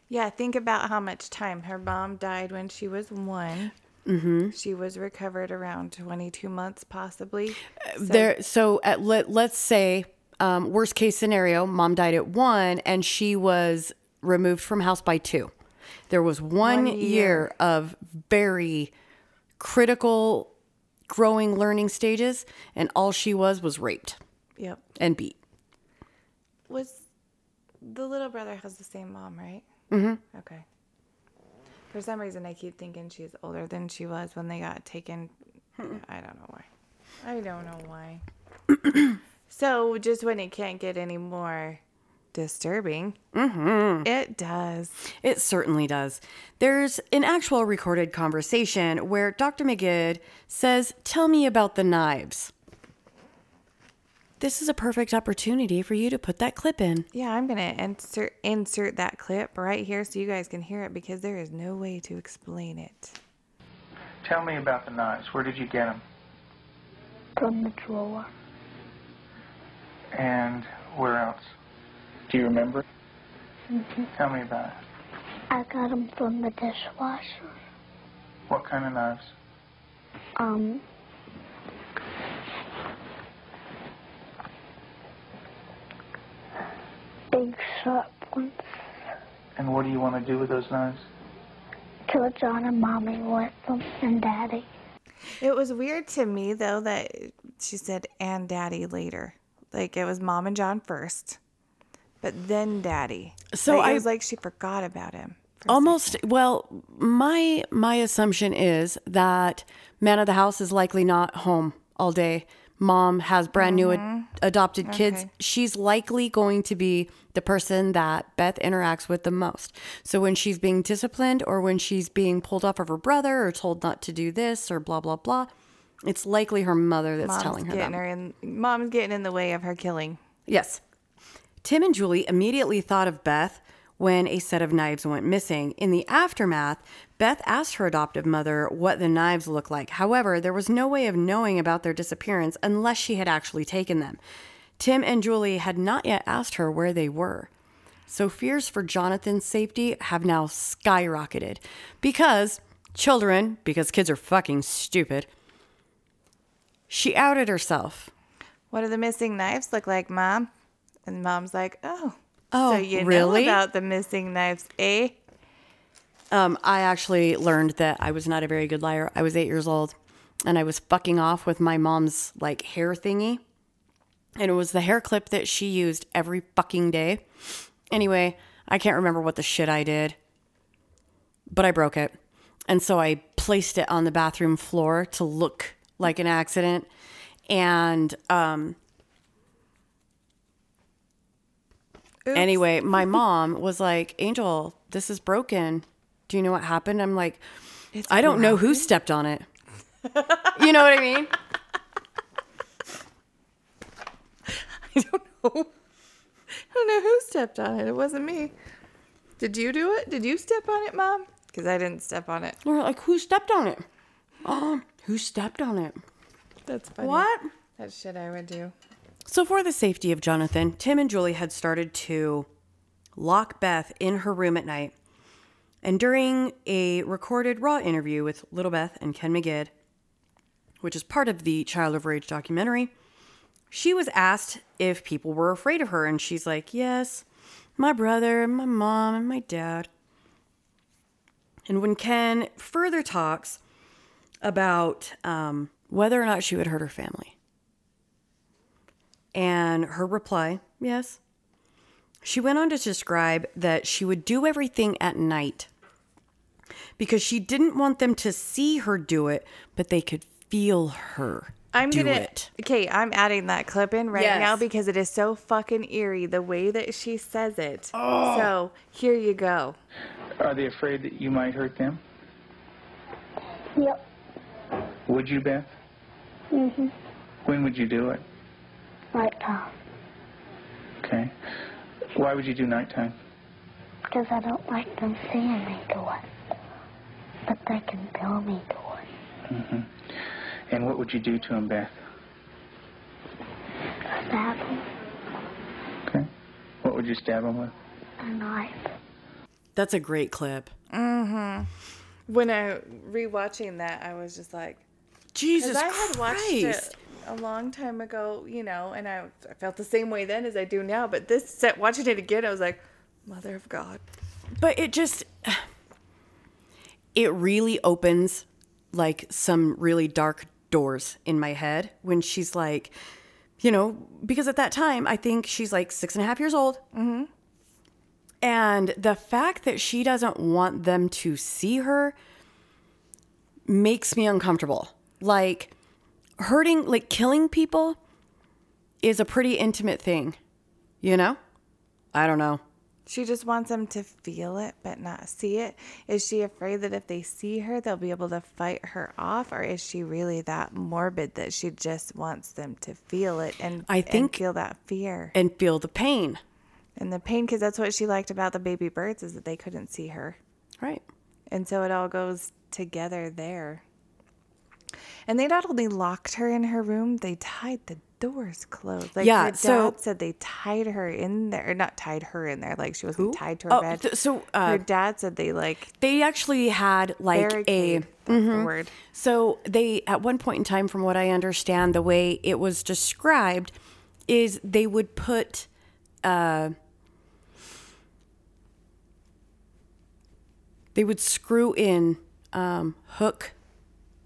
Yeah, think about how much time. Her mom died when she was one. Mm-hmm. She was recovered around 22 months, possibly. So- there so at let, let's say um, worst case scenario mom died at one and she was removed from house by two there was one, One year. year. of very critical growing learning stages and all she was was raped Yep. and beat Was the little brother has the same mom, right? Mm-hmm. Okay. For some reason, I keep thinking she's older than she was when they got taken. I don't know why. I don't know why. <clears throat> so, just when it can't get any more disturbing, mm-hmm. it does. It certainly does. There's an actual recorded conversation where Dr. Magid says, Tell me about the knives. This is a perfect opportunity for you to put that clip in. Yeah, I'm gonna insert insert that clip right here so you guys can hear it because there is no way to explain it. Tell me about the knives. Where did you get them? from the drawer. And where else? Do you remember? Tell me about it. I got them from the dishwasher. What kind of knives? Um, big sharp ones. And what do you want to do with those knives? Kill John and Mommy with them and Daddy. It was weird to me though that she said and daddy later. Like it was mom and John first, but then daddy. So Like, I- it was like she forgot about him. for Almost well, my my assumption is that man of the house is likely not home all day. Mom has brand new ad- mm-hmm. adopted kids. Okay. She's likely going to be the person that Beth interacts with the most. So when she's being disciplined or when she's being pulled off of her brother or told not to do this or blah blah blah, it's likely her mother that's Mom's telling her getting that. her in. Mom's getting in the way of her killing. Yes. Tim and Julie immediately thought of Beth when a set of knives went missing. In the aftermath, Beth asked her adoptive mother what the knives looked like. However, there was no way of knowing about their disappearance unless she had actually taken them. Tim and Julie had not yet asked her where they were. So fears for Jonathan's safety have now skyrocketed because children, because kids are fucking stupid, she outed herself. What do the missing knives look like, mom? And mom's like, oh, Oh, so you really? know about the missing knives, eh? Um, I actually learned that I was not a very good liar. I was eight years old and I was fucking off with my mom's like hair thingy. And it was the hair clip that she used every fucking day. Anyway, I can't remember what the shit I did, but I broke it. And so I placed it on the bathroom floor to look like an accident. And um, Oops. Anyway, my <laughs> mom was like, Angel, this is broken. Do you know what happened? I'm like, It's I don't know who stepped on it. you know what I mean? <laughs> I don't know. I don't know who stepped on it. It wasn't me. Did you do it? Did you step on it, mom? Because I didn't step on it. We're like, who stepped on it? Oh, who stepped on it? That's funny. What? That shit I would do. So, for the safety of Jonathan, Tim and Julie had started to lock Beth in her room at night. And during a recorded raw interview with Little Beth and Ken Magid, which is part of the Child of Rage documentary, she was asked if people were afraid of her. And she's like, Yes, my brother, and my mom, and my dad. And when Ken further talks about um, whether or not she would hurt her family, and her reply, yes. She went on to describe that she would do everything at night because she didn't want them to see her do it, but they could feel her I'm do gonna. it. Okay, I'm adding that clip in right Yes. now because it is so fucking eerie the way that she says it. So here you go. Are they afraid that you might hurt them? Yep. Would you, Beth? Mhm. When would you do it? Nighttime. Okay. Why would you do nighttime? Because I don't like them seeing me do it. But they can feel me do it. hmm And what would you do to them, Beth? Stab them Okay. What would you stab them with? a knife. That's a great clip. Mhm. When I rewatching that, I was just like, Jesus I had watched it a long time ago, you know, and I, I felt the same way then as I do now. But this set, watching it again, I was like, Mother of God. But it just it really opens like some really dark doors in my head when she's like, you know, because at that time I think she's like six and a half years old. Mm-hmm. And the fact that she doesn't want them to see her makes me uncomfortable. Like hurting, like killing people is a pretty intimate thing, you know? I don't know. She just wants them to feel it but not see it. Is she afraid that if they see her, they'll be able to fight her off? Or is she really that morbid that she just wants them to feel it and, I and think- feel that fear And feel the pain. and the pain? Because that's what she liked about the baby birds is that they couldn't see her. Right. And so it all goes together there. And they not only locked her in her room, they tied the doors closed. Like Yeah, her dad so- said they tied her in there. Not tied her in there, like she wasn't tied to her Oh, bed. th- so uh, her dad said they like they actually had like a the word. so they at one point in time from what i understand the way it was described is they would put uh they would screw in um hook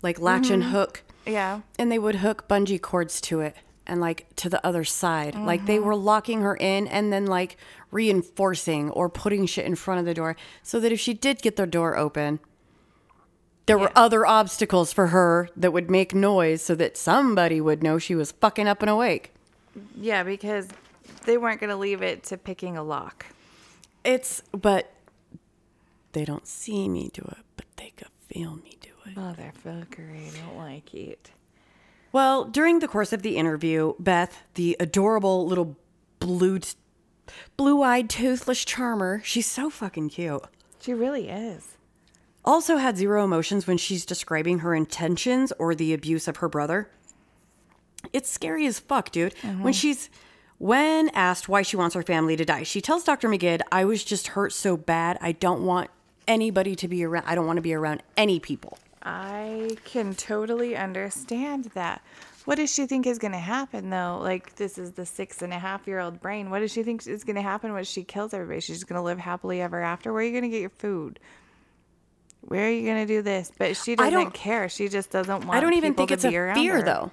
like latch and mm-hmm. hook Yeah. and they would hook bungee cords to it and like to the other side. Like they mm-hmm. were locking her in and then like reinforcing or putting shit in front of the door so that if she did get the door open, there were other obstacles for her that would make noise so that somebody would know she was fucking up and awake. Yeah, because they weren't going to leave it to picking a lock. It's, but they don't see me do it, but they could feel me do Motherfucker, I don't like it. Well, during the course of the interview, Beth, the adorable little blue, blue-eyed, toothless charmer, she's so fucking cute. She really is. Also had zero emotions when she's describing her intentions or the abuse of her brother. It's scary as fuck, dude. Mm-hmm. When she's when asked why she wants her family to die, she tells Dr. Magid, "I was just hurt so bad. I don't want anybody to be around. I don't want to be around any people." I can totally understand that. What does she think is going to happen, though? Like, this is the six and a half year old brain. What does she think is going to happen when she kills everybody? She's going to live happily ever after? Where are you going to get your food? Where are you going to do this? But she doesn't care. She just doesn't want I don't even think it's a fear her. though.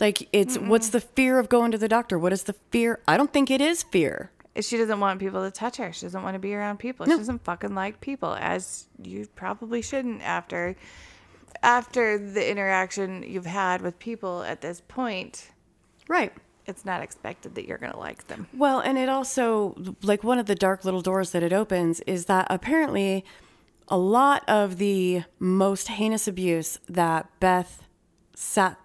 Like it's what's the fear of going to the doctor? What is the fear? I don't think it is fear. She doesn't want people to touch her. She doesn't want to be around people. She doesn't fucking like people, as you probably shouldn't after after the interaction you've had with people at this point. Right. It's not expected that you're gonna like them. Well, and it also like one of the dark little doors that it opens is that apparently a lot of the most heinous abuse that Beth sat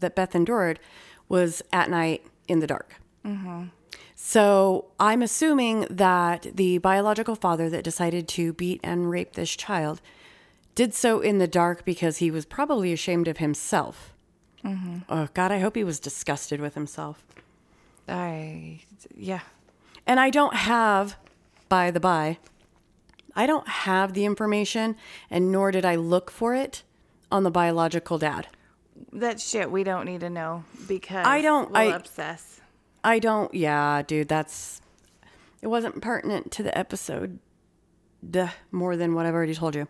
that Beth endured was at night in the dark. Mm-hmm. So I'm assuming that the biological father that decided to beat and rape this child did so in the dark because he was probably ashamed of himself. Mm-hmm. Oh God, I hope he was disgusted with himself. I yeah. And I don't have, by the by, I don't have the information, and nor did I look for it on the biological dad. That shit we don't need to know because I don't- we'll I- obsess. I don't, yeah, dude, that's, it wasn't pertinent to the episode duh, more than what I've already told you.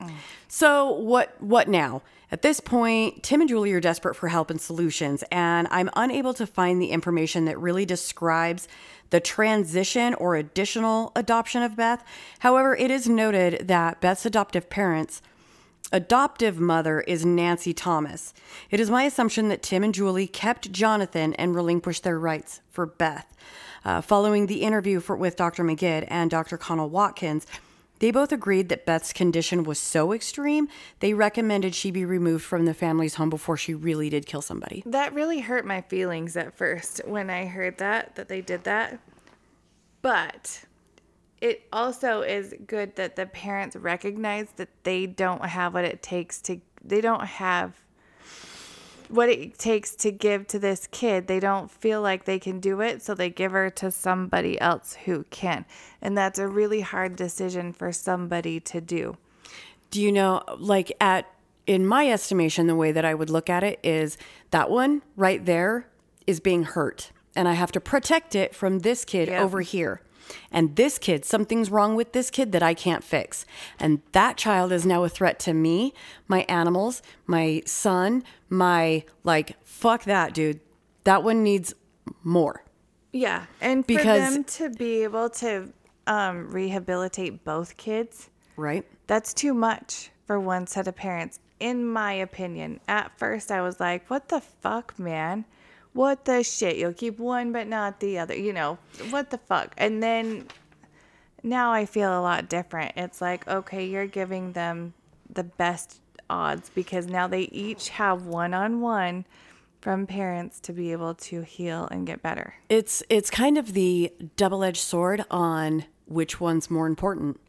Mm. So what what now? At this point, Tim and Julie are desperate for help and solutions, and I'm unable to find the information that really describes the transition or additional adoption of Beth. However, it is noted that Beth's adoptive parents adoptive mother is Nancy Thomas. It is my assumption that Tim and Julie kept Jonathan and relinquished their rights for Beth. Uh, following the interview for, with Dr. Magid and Dr. Connell Watkins, they both agreed that Beth's condition was so extreme, they recommended she be removed from the family's home before she really did kill somebody. That really hurt my feelings at first when I heard that, that they did that. But it also is good that the parents recognize that they don't have what it takes to, they don't have what it takes to give to this kid. They don't feel like they can do it, so they give her to somebody else who can. And that's a really hard decision for somebody to do. Do you know, like, at, in my estimation, the way that I would look at it is that one right there is being hurt. And I have to protect it from this kid Yep. over here. And this kid, something's wrong with this kid that I can't fix. And that child is now a threat to me, my animals, my son, my, like, fuck that, dude. That one needs more. Yeah, and Because- for them to be able to um, rehabilitate both kids, Right? that's too much for one set of parents, in my opinion. At first, I was like, "What the fuck, man? What the shit? You'll keep one but not the other. You know what the fuck?" And then now I feel a lot different. It's like, okay, you're giving them the best odds because now they each have one on one from parents to be able to heal and get better. It's it's kind of the double-edged sword on which one's more important.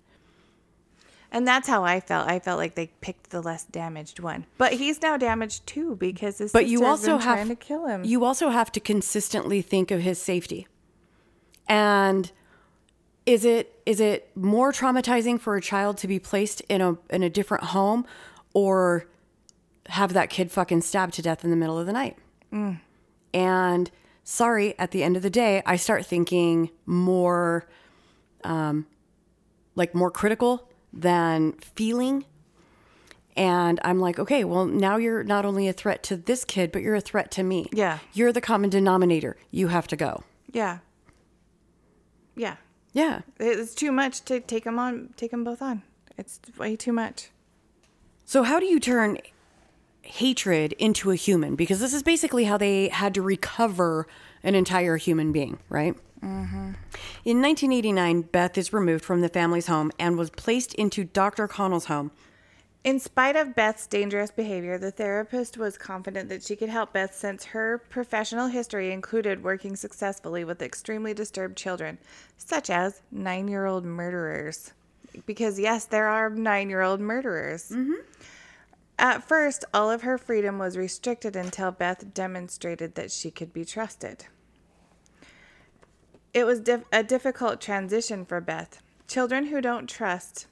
And that's how I felt. I felt like they picked the less damaged one. But he's now damaged too because his But you also been have trying to kill him. You also have to consistently think of his safety. And is it is it more traumatizing for a child to be placed in a in a different home or have that kid fucking stabbed to death in the middle of the night? And sorry, at the end of the day, I start thinking more um like more critical than feeling and I'm like, okay, well, now you're not only a threat to this kid, but you're a threat to me. Yeah. You're the common denominator. You have to go. yeah. Yeah. Yeah. It's too much to take them on, take them both on. It's way too much. So, how do you turn hatred into a human? Because this is basically how they had to recover an entire human being, right? Mm-hmm. In 1989, Beth is removed from the family's home and was placed into Dr. Connell's home. In spite of Beth's dangerous behavior, the therapist was confident that she could help Beth since her professional history included working successfully with extremely disturbed children, such as nine year old murderers. Because, yes, there are nine year old murderers. At first, all of her freedom was restricted until Beth demonstrated that she could be trusted. It was dif- a difficult transition for Beth. Children who don't trust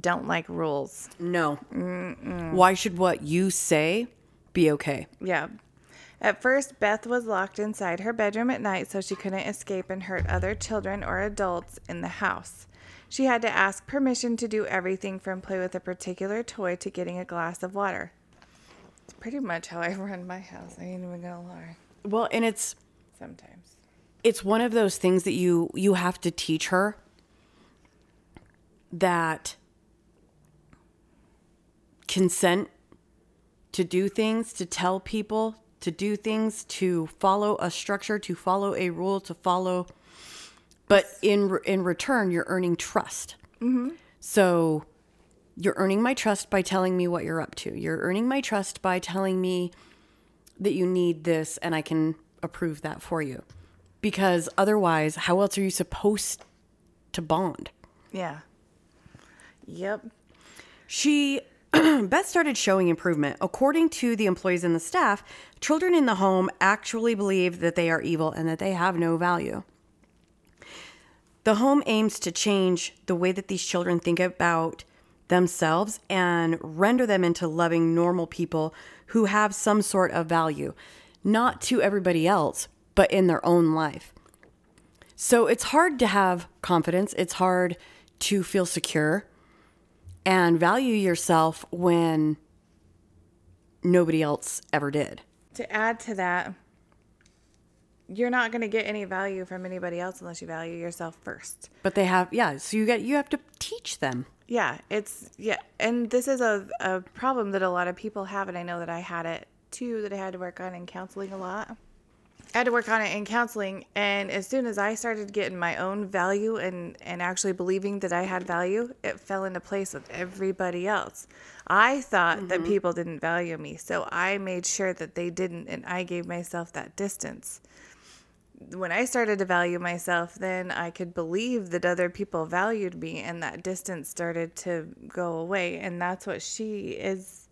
don't like rules. No. Why should what you say be okay? Yeah. At first, Beth was locked inside her bedroom at night so she couldn't escape and hurt other children or adults in the house. She had to ask permission to do everything from play with a particular toy to getting a glass of water. It's pretty much how I <laughs> run my house. I ain't even gonna lie. Well, and it's Sometimes. It's one of those things that you you have to teach her that consent to do things to tell people to do things to follow a structure to follow a rule to follow but in in return you're earning trust. Mm-hmm. So you're earning my trust by telling me what you're up to. You're earning my trust by telling me that you need this and I can approve that for you. Because otherwise, how else are you supposed to bond? Yeah. Yep. She <clears throat> Beth started showing improvement. According to the employees and the staff, children in the home actually believe that they are evil and that they have no value. The home aims to change the way that these children think about themselves and render them into loving, normal people who have some sort of value, not to everybody else, but in their own life. So it's hard to have confidence. It's hard to feel secure and value yourself when nobody else ever did. To add to that, you're not going to get any value from anybody else unless you value yourself first. But they have, yeah, so you get you have to teach them. Yeah, it's yeah, and this is a a problem that a lot of people have, and I know that I had it too. That I had to work on in counseling a lot. I had to work on it in counseling, and as soon as I started getting my own value and and actually believing that I had value, it fell into place with everybody else. I thought that mm-hmm. people didn't value me, so I made sure that they didn't, and I gave myself that distance when I started to value myself, then I could believe that other people valued me, and that distance started to go away. And that's what she is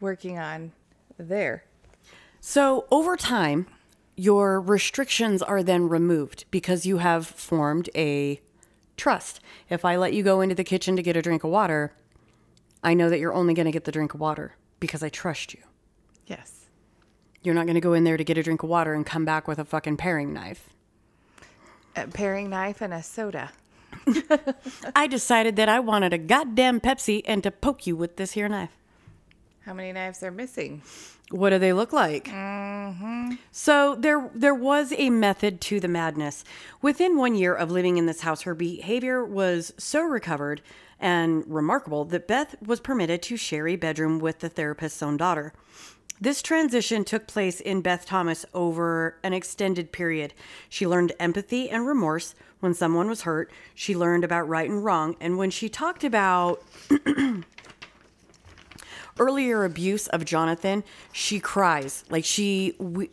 working on there. So over time, your restrictions are then removed because you have formed a trust. If I let you go into the kitchen to get a drink of water, I know that you're only going to get the drink of water because I trust you. Yes. You're not going to go in there to get a drink of water and come back with a fucking paring knife. A paring knife and a soda. <laughs> I decided that I wanted a goddamn Pepsi and to poke you with this here knife. How many knives are missing? What do they look like? Mm-hmm. So there, there was a method to the madness. Within one year of living in this house, her behavior was so recovered and remarkable that Beth was permitted to share a bedroom with the therapist's own daughter. This transition took place in Beth Thomas over an extended period. She learned empathy and remorse when someone was hurt. She learned about right and wrong. And when she talked about <clears throat> earlier abuse of Jonathan, she cries. Like she w-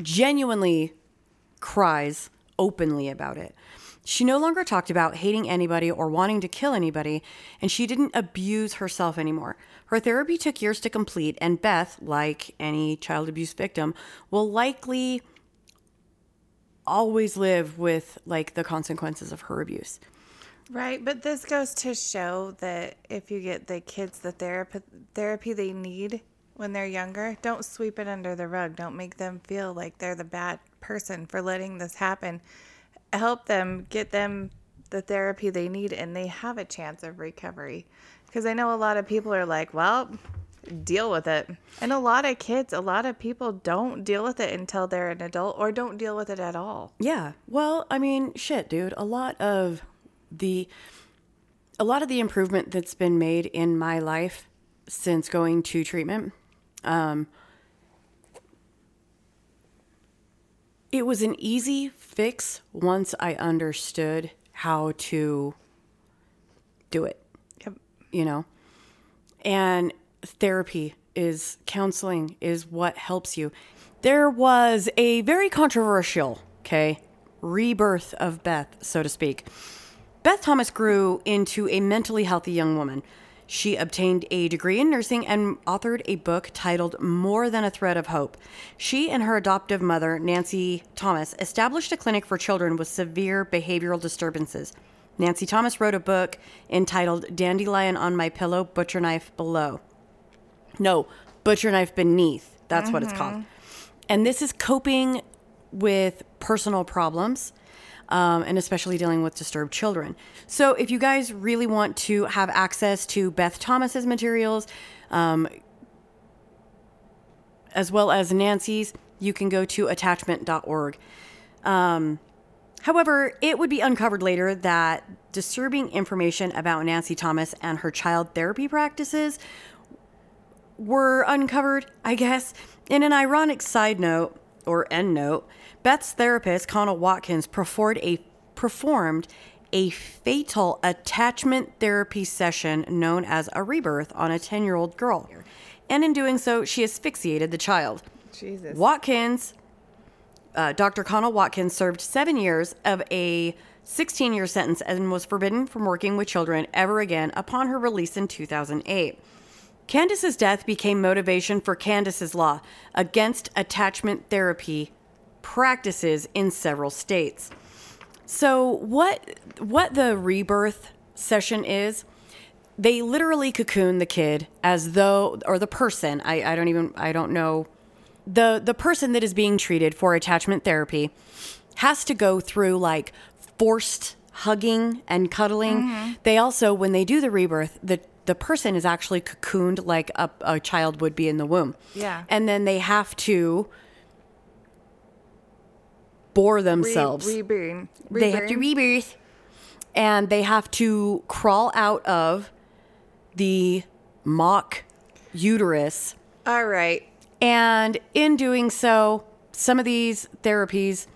genuinely cries openly about it. She no longer talked about hating anybody or wanting to kill anybody, and she didn't abuse herself anymore. Her therapy took years to complete, and Beth, like any child abuse victim, will likely always live with like the consequences of her abuse. Right, but this goes to show that if you get the kids the therapy therapy they need when they're younger, don't sweep it under the rug. Don't make them feel like they're the bad person for letting this happen. Help them get them the therapy they need and they have a chance of recovery. Because I know a lot of people are like, well, deal with it. And a lot of kids, a lot of people don't deal with it until they're an adult or don't deal with it at all. Yeah. Well, I mean, shit, dude. A lot of the a lot of the improvement that's been made in my life since going to treatment um it was an easy fix once I understood how to do it, Yep. you know. And therapy is counseling is what helps you. There was a very controversial, okay, rebirth of Beth, so to speak. Beth Thomas grew into a mentally healthy young woman. She obtained a degree in nursing and authored a book titled More Than a Thread of Hope. She and her adoptive mother, Nancy Thomas, established a clinic for children with severe behavioral disturbances. Nancy Thomas wrote a book entitled Dandelion on My Pillow, Butcher Knife Below. No, Butcher Knife Beneath. That's what it's mm-hmm. called. And this is coping with personal problems um, and especially dealing with disturbed children. So, if you guys really want to have access to Beth Thomas's materials, um, as well as Nancy's, you can go to attachment.org. Um, however, it would be uncovered later that disturbing information about Nancy Thomas and her child therapy practices were uncovered, I guess. In an ironic side note or end note, Beth's therapist, Connell Watkins, performed a performed a fatal attachment therapy session known as a rebirth on a 10-year-old girl. And in doing so, she asphyxiated the child. Jesus. Watkins, uh, Dr. Connell Watkins, served seven years of a 16 year sentence and was forbidden from working with children ever again upon her release in 2008. Candace's death became motivation for Candace's Law against attachment therapy practices in several states. So what what the rebirth session is, they literally cocoon the kid as though or the person, I, I don't even I don't know the the person that is being treated for attachment therapy has to go through like forced hugging and cuddling. Mm-hmm. They also, when they do the rebirth, the the person is actually cocooned like a, a child would be in the womb. Yeah. And then they have to bore Re- themselves. reborn. They have to rebirth. And they have to crawl out of the mock uterus. All right. And in doing so, some of these therapies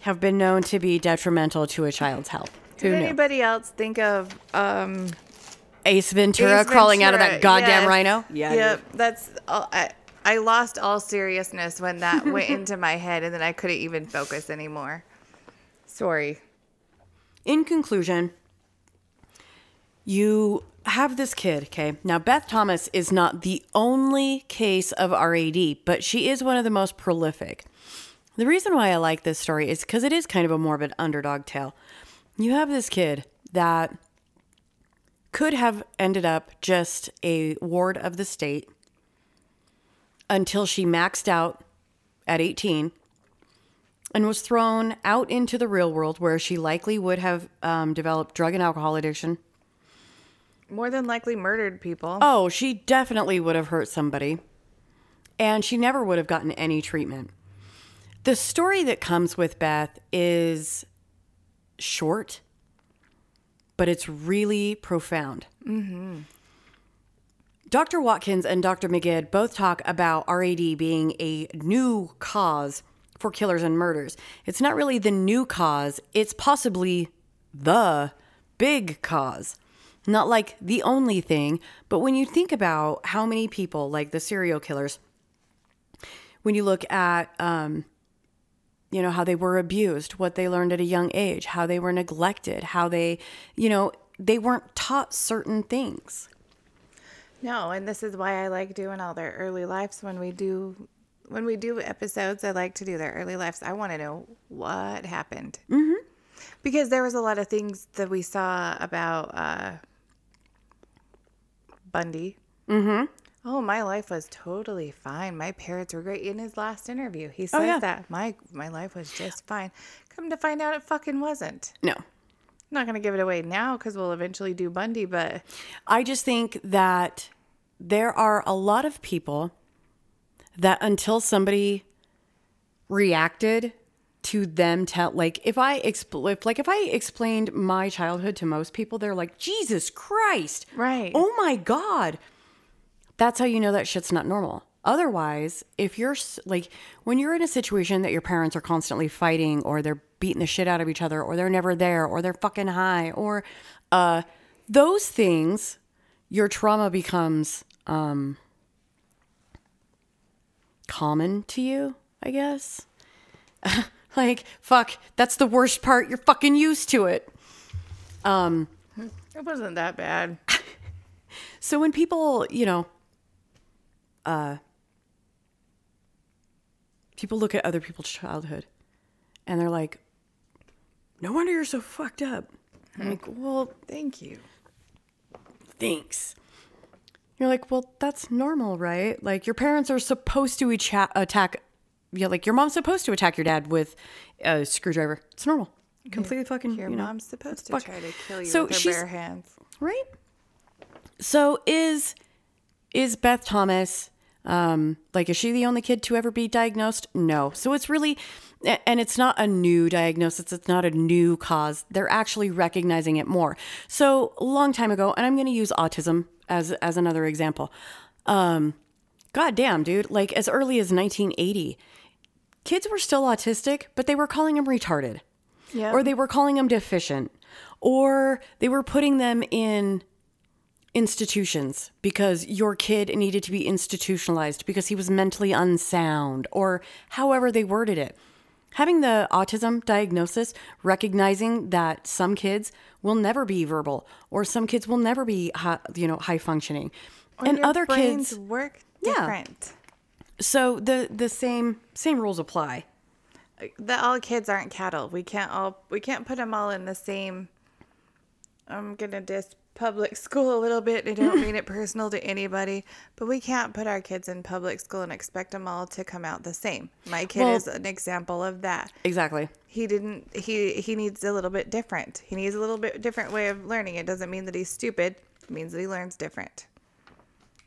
have been known to be detrimental to a child's health. Who Did knew? anybody else think of um Ace Ventura Ace crawling out of that goddamn yes. rhino? Yeah. Yep. That's all, I, I lost all seriousness when that went into my <laughs> head, and then I couldn't even focus anymore. Sorry. in conclusion, you have this kid, okay? Now, Beth Thomas is not the only case of RAD, but she is one of the most prolific. The reason why I like this story is because it is kind of a morbid underdog tale. You have this kid that could have ended up just a ward of the state until she maxed out at 18 and was thrown out into the real world where she likely would have um, developed drug and alcohol addiction. More than likely murdered people. Oh, she definitely would have hurt somebody. And she never would have gotten any treatment. The story that comes with Beth is short, but it's really profound. Dr. Watkins and Dr. Magid both talk about RAD being a new cause for killers and murders. It's not really the new cause, it's possibly the big cause. Not like the only thing, but when you think about how many people, like the serial killers, when you look at, um, you know, how they were abused, what they learned at a young age, how they were neglected, how they, you know, they weren't taught certain things. No, and this is why I like doing all their early lives when we do when we do episodes. I like to do their early lives. I want to know what happened mm-hmm. because there was a lot of things that we saw about uh, Bundy. Mm-hmm. Oh, my life was totally fine. My parents were great. In his last interview, he says yeah. that my my life was just fine. Come to find out, it fucking wasn't. No. I'm not gonna give it away now because we'll eventually do Bundy, but I just think that there are a lot of people that until somebody reacted to them tell like if I expl- if, like if I explained my childhood to most people they're like Jesus Christ. Right. Oh my god. That's how you know that shit's not normal. Otherwise, if you're like when you're in a situation that your parents are constantly fighting or they're beating the shit out of each other or they're never there or they're fucking high or uh those things your trauma becomes um common to you, I guess. <laughs> like fuck, that's the worst part. You're fucking used to it. Um, it wasn't that bad. <laughs> So when people, you know, uh, people look at other people's childhood and they're like, no wonder you're so fucked up. I'm like, hmm. well, Thank you. thanks. You're like, well, that's normal, right? Like your parents are supposed to acha- attack, yeah, like your mom's supposed to attack your dad with a screwdriver. It's normal. Completely fucking, Your you know, mom's supposed to fuck. try to kill you So with her bare hands. right so is is beth thomas um like is she the only kid to ever be diagnosed? No. So it's really and it's not a new diagnosis. It's not a new cause. They're actually recognizing it more. So a long time ago and i'm going to use autism as as another example. Um god damn dude. Like as early as 1980 kids were still autistic but they were calling them retarded. Yeah. or they were calling them deficient. Or they were putting them in institutions because your kid needed to be institutionalized because he was mentally unsound or however they worded it having the autism diagnosis recognizing that some kids will never be verbal or some kids will never be hi, you know high functioning and Your other kids work Yeah. different. so the the same same rules apply That all kids aren't cattle. We can't all we can't put them all in the same. I'm gonna diss public school a little bit. I don't mean <laughs> it personal to anybody, but we can't put our kids in public school and expect them all to come out the same. My kid Well- is an example of that. Exactly. He didn't he he needs a little bit different. He needs a little bit different way of learning. It doesn't mean that he's stupid. It means that he learns different.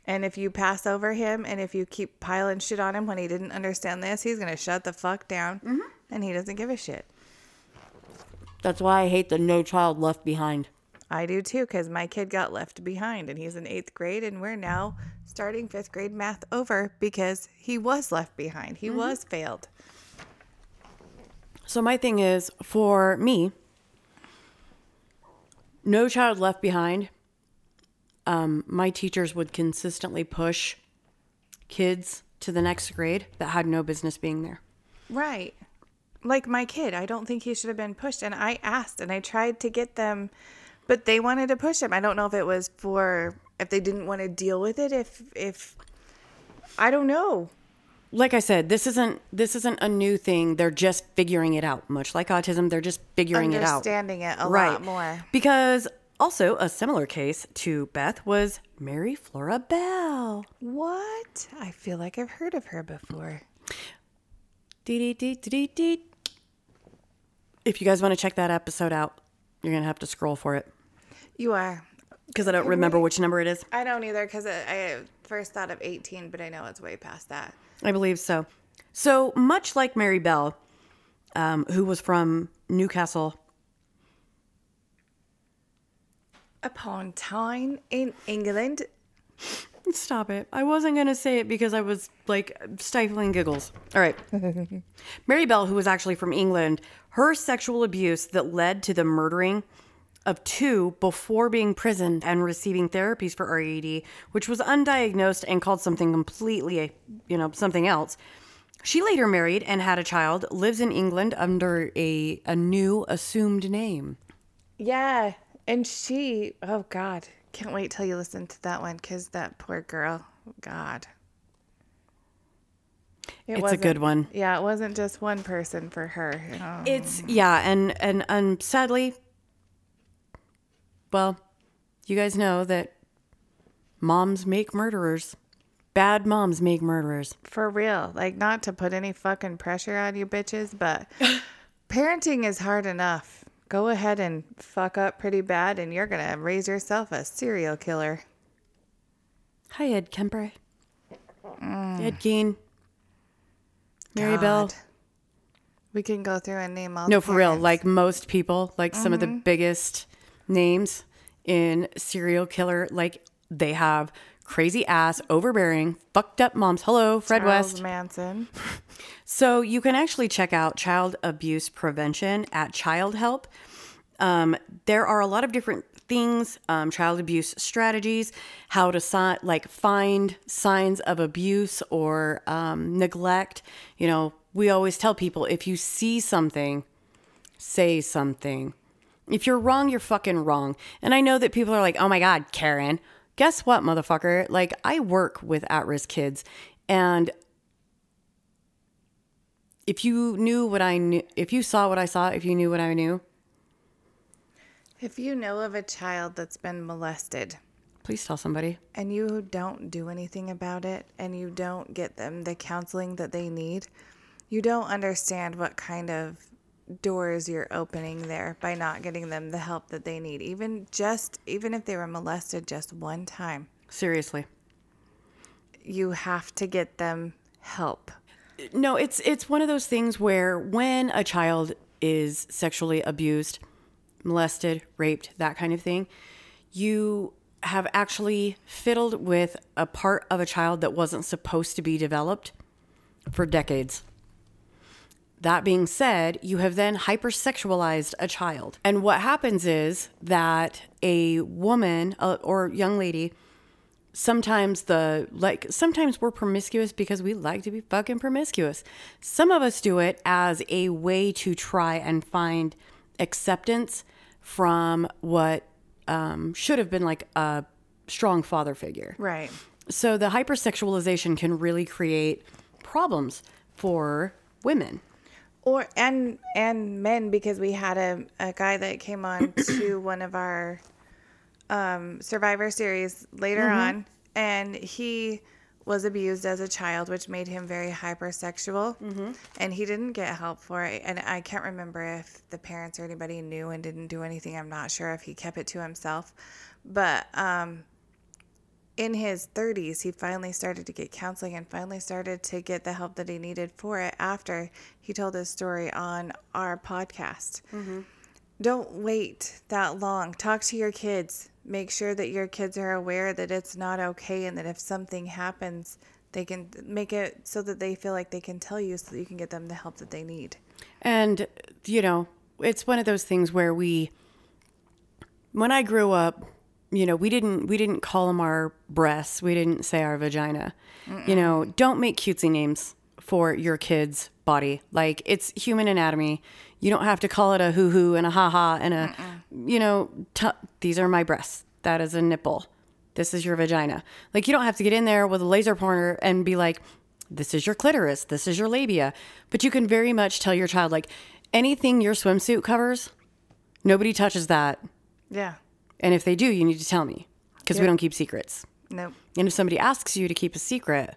And if you pass over him and if you keep piling shit on him when he didn't understand this, he's going to shut the fuck down mm-hmm. and he doesn't give a shit. That's why I hate the no child left behind. I do too, because my kid got left behind and he's in eighth grade, and we're now starting fifth grade math over because he was left behind. He was failed. So my thing is for me, no child left behind. Um, my teachers would consistently push kids to the next grade that had no business being there. Right. Like my kid, I don't think he should have been pushed. And I asked and I tried to get them, but they wanted to push him. I don't know if it was for, if they didn't want to deal with it, if, if, I don't know. Like I said, this isn't this isn't a new thing. They're just figuring it out. Much like autism, they're just figuring it out. Understanding it a right. lot more. Because also a similar case to Beth was Mary Flora Bell. What? I feel like I've heard of her before. Dee, dee, dee, dee, dee, dee. If you guys want to check that episode out, you're gonna have to scroll for it You are. because I don't remember which number it is. I don't either because I, I first thought of 18, but I know it's way past that. I believe so. So much like Mary Bell, um, who was from Newcastle, Upon time in England, Stop it. I wasn't going to say it because I was like stifling giggles. All right. <laughs> Mary Bell, who was actually from England, her sexual abuse that led to the murdering of two before being prisoned and receiving therapies for RAD, which was undiagnosed and called something completely, a you know, something else. She later married and had a child, lives in England under a, a new assumed name. yeah, and she, oh God, can't wait till you listen to that one because that poor girl, God. It It's a good one. Yeah, it wasn't just one person for her. Oh. It's yeah, and and and sadly, well, you guys know that moms make murderers. Bad moms make murderers. For real. Like, not to put any fucking pressure on you bitches, but <laughs> parenting is hard enough. Go ahead and fuck up pretty bad, and you're going to raise yourself a serial killer. Hi, Ed Kemper. Mm. Ed Gein. Mary Bell. We can go through and name all No, for real. Like most people, like some of the mm-hmm. biggest names in serial killer, like they have crazy ass, overbearing, fucked up moms. Hello, Fred Charles West. Manson. <laughs> So you can actually check out child abuse prevention at Child Help. Um, there are a lot of different things, um, child abuse strategies, how to si- like find signs of abuse or um, neglect. You know, we always tell people if you see something, say something. If you're wrong, you're fucking wrong. And I know that people are like, oh my God, Karen. Guess what, motherfucker? Like, I work with at risk kids, and if you knew what I knew, if you saw what I saw, if you knew what I knew, If you know of a child that's been molested please tell somebody. and you don't do anything about it and you don't get them the counseling that they need, you don't understand what kind of doors you're opening there by not getting them the help that they need. Even just even if they were molested just one time, Seriously. you have to get them help. No, it's it's one of those things where when a child is sexually abused, molested, raped, that kind of thing, you have actually fiddled with a part of a child that wasn't supposed to be developed for decades. That being said, you have then hypersexualized a child. And what happens is that a woman uh, or young lady sometimes the like sometimes we're promiscuous because we like to be fucking promiscuous. Some of us do it as a way to try and find acceptance from what um, should have been like a strong father figure. Right. So the hypersexualization can really create problems for women. Or and and men because we had a, a guy that came on <clears throat> to one of our um, Survivor Series later on, and he was abused as a child, which made him very hypersexual. And he didn't get help for it. And I can't remember if the parents or anybody knew and didn't do anything. I'm not sure if he kept it to himself. But um, in his 30s, he finally started to get counseling and finally started to get the help that he needed for it after he told his story on our podcast. Mm-hmm. Don't wait that long. Talk to your kids. Make sure that your kids are aware that it's not okay and that if something happens, they can make it so that they feel like they can tell you so that you can get them the help that they need. And, you know, it's one of those things where we, when I grew up, you know, we didn't we didn't call them our breasts. We didn't say our vagina. You know, don't make cutesy names for your kid's body. Like it's human anatomy. You don't have to call it a hoo hoo and a ha ha and a, you know, t- these are my breasts. That is a nipple. This is your vagina. Like you don't have to get in there with a laser pointer and be like, this is your clitoris. This is your labia. But you can very much tell your child like anything your swimsuit covers, nobody touches that. Yeah. And if they do, you need to tell me because we don't keep secrets. Nope. And if somebody asks you to keep a secret,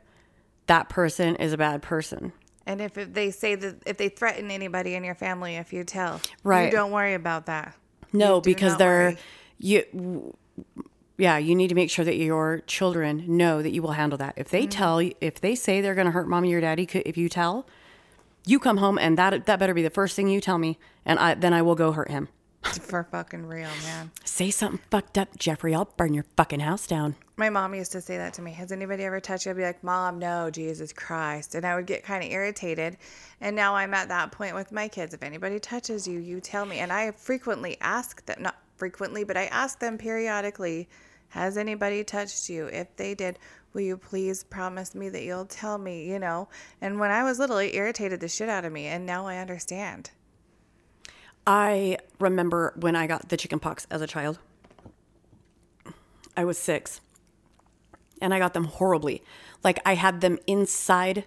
that person is a bad person. And if, if they say that if they threaten anybody in your family if you tell, Right. you don't worry about that. No, because they're worry. you. Yeah, you need to make sure that your children know that you will handle that. If they Mm-hmm. tell, if they say they're going to hurt mommy or daddy, if you tell, you come home and that that better be the first thing you tell me, and I then I will go hurt him. <laughs> For fucking real, man. Say something fucked up, Jeffrey. I'll burn your fucking house down. My mom used to say that to me. Has anybody ever touched you? I'd be like, Mom, no, Jesus Christ. And I would get kind of irritated. And now I'm at that point with my kids. If anybody touches you, you tell me. And I frequently ask them, not frequently, but I ask them periodically, Has anybody touched you? If they did, will you please promise me that you'll tell me, you know? And when I was little, it irritated the shit out of me. And now I understand. I remember when I got the chicken pox as a child. I was six. And I got them horribly. Like I had them inside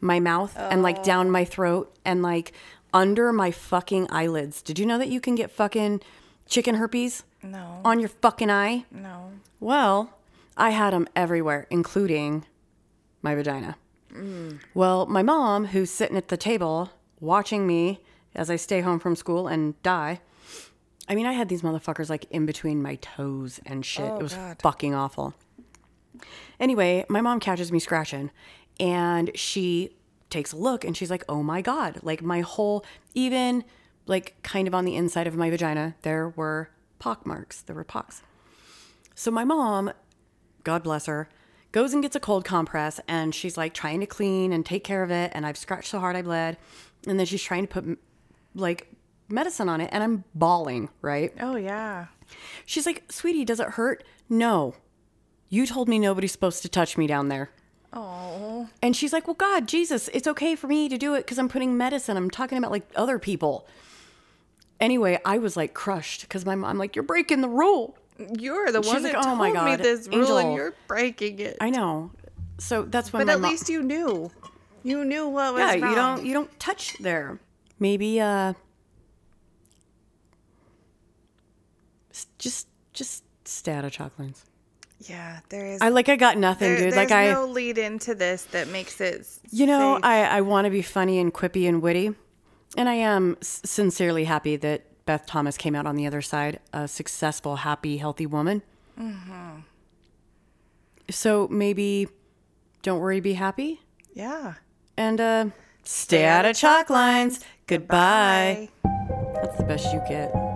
my mouth and like down my throat and like under my fucking eyelids. Did you know that you can get fucking chicken herpes No, on your fucking eye? no. Well, I had them everywhere, including my vagina. Mm. Well, my mom, who's sitting at the table watching me as I stay home from school and die. I mean, I had these motherfuckers like in between my toes and shit. Oh, it was God. fucking awful. Anyway, my mom catches me scratching and she takes a look and she's like, oh my God. Like my whole, even like kind of on the inside of my vagina, there were pock marks. There were pocks. So my mom, God bless her, goes and gets a cold compress and she's like trying to clean and take care of it. And I've scratched so hard I bled. And then she's trying to put like medicine on it and I'm bawling, right? Oh, yeah. She's like, sweetie, does it hurt? No. You told me nobody's supposed to touch me down there. Oh, And she's like, well, God, Jesus, it's okay for me to do it because I'm putting medicine. I'm talking about like other people. Anyway, I was like crushed because my mom, like, you're breaking the rule. you're the one that "Oh told my me God, this rule and you're breaking it. I know. So that's when But at mom- least you knew. You knew what was yeah, wrong. you don't you don't touch there. Maybe uh, just just stay out of chalk lines. Yeah, there is. I like I got nothing, there- dude. there's Like I, no lead into this that makes it. you know, safe. I I want to be funny and quippy and witty, and I am sincerely happy that Beth Thomas came out on the other side, a successful, happy, healthy woman. Mm-hmm. So maybe, don't worry, be happy, yeah. and uh, stay, out of chalk lines. Goodbye. Bye. That's the best you get.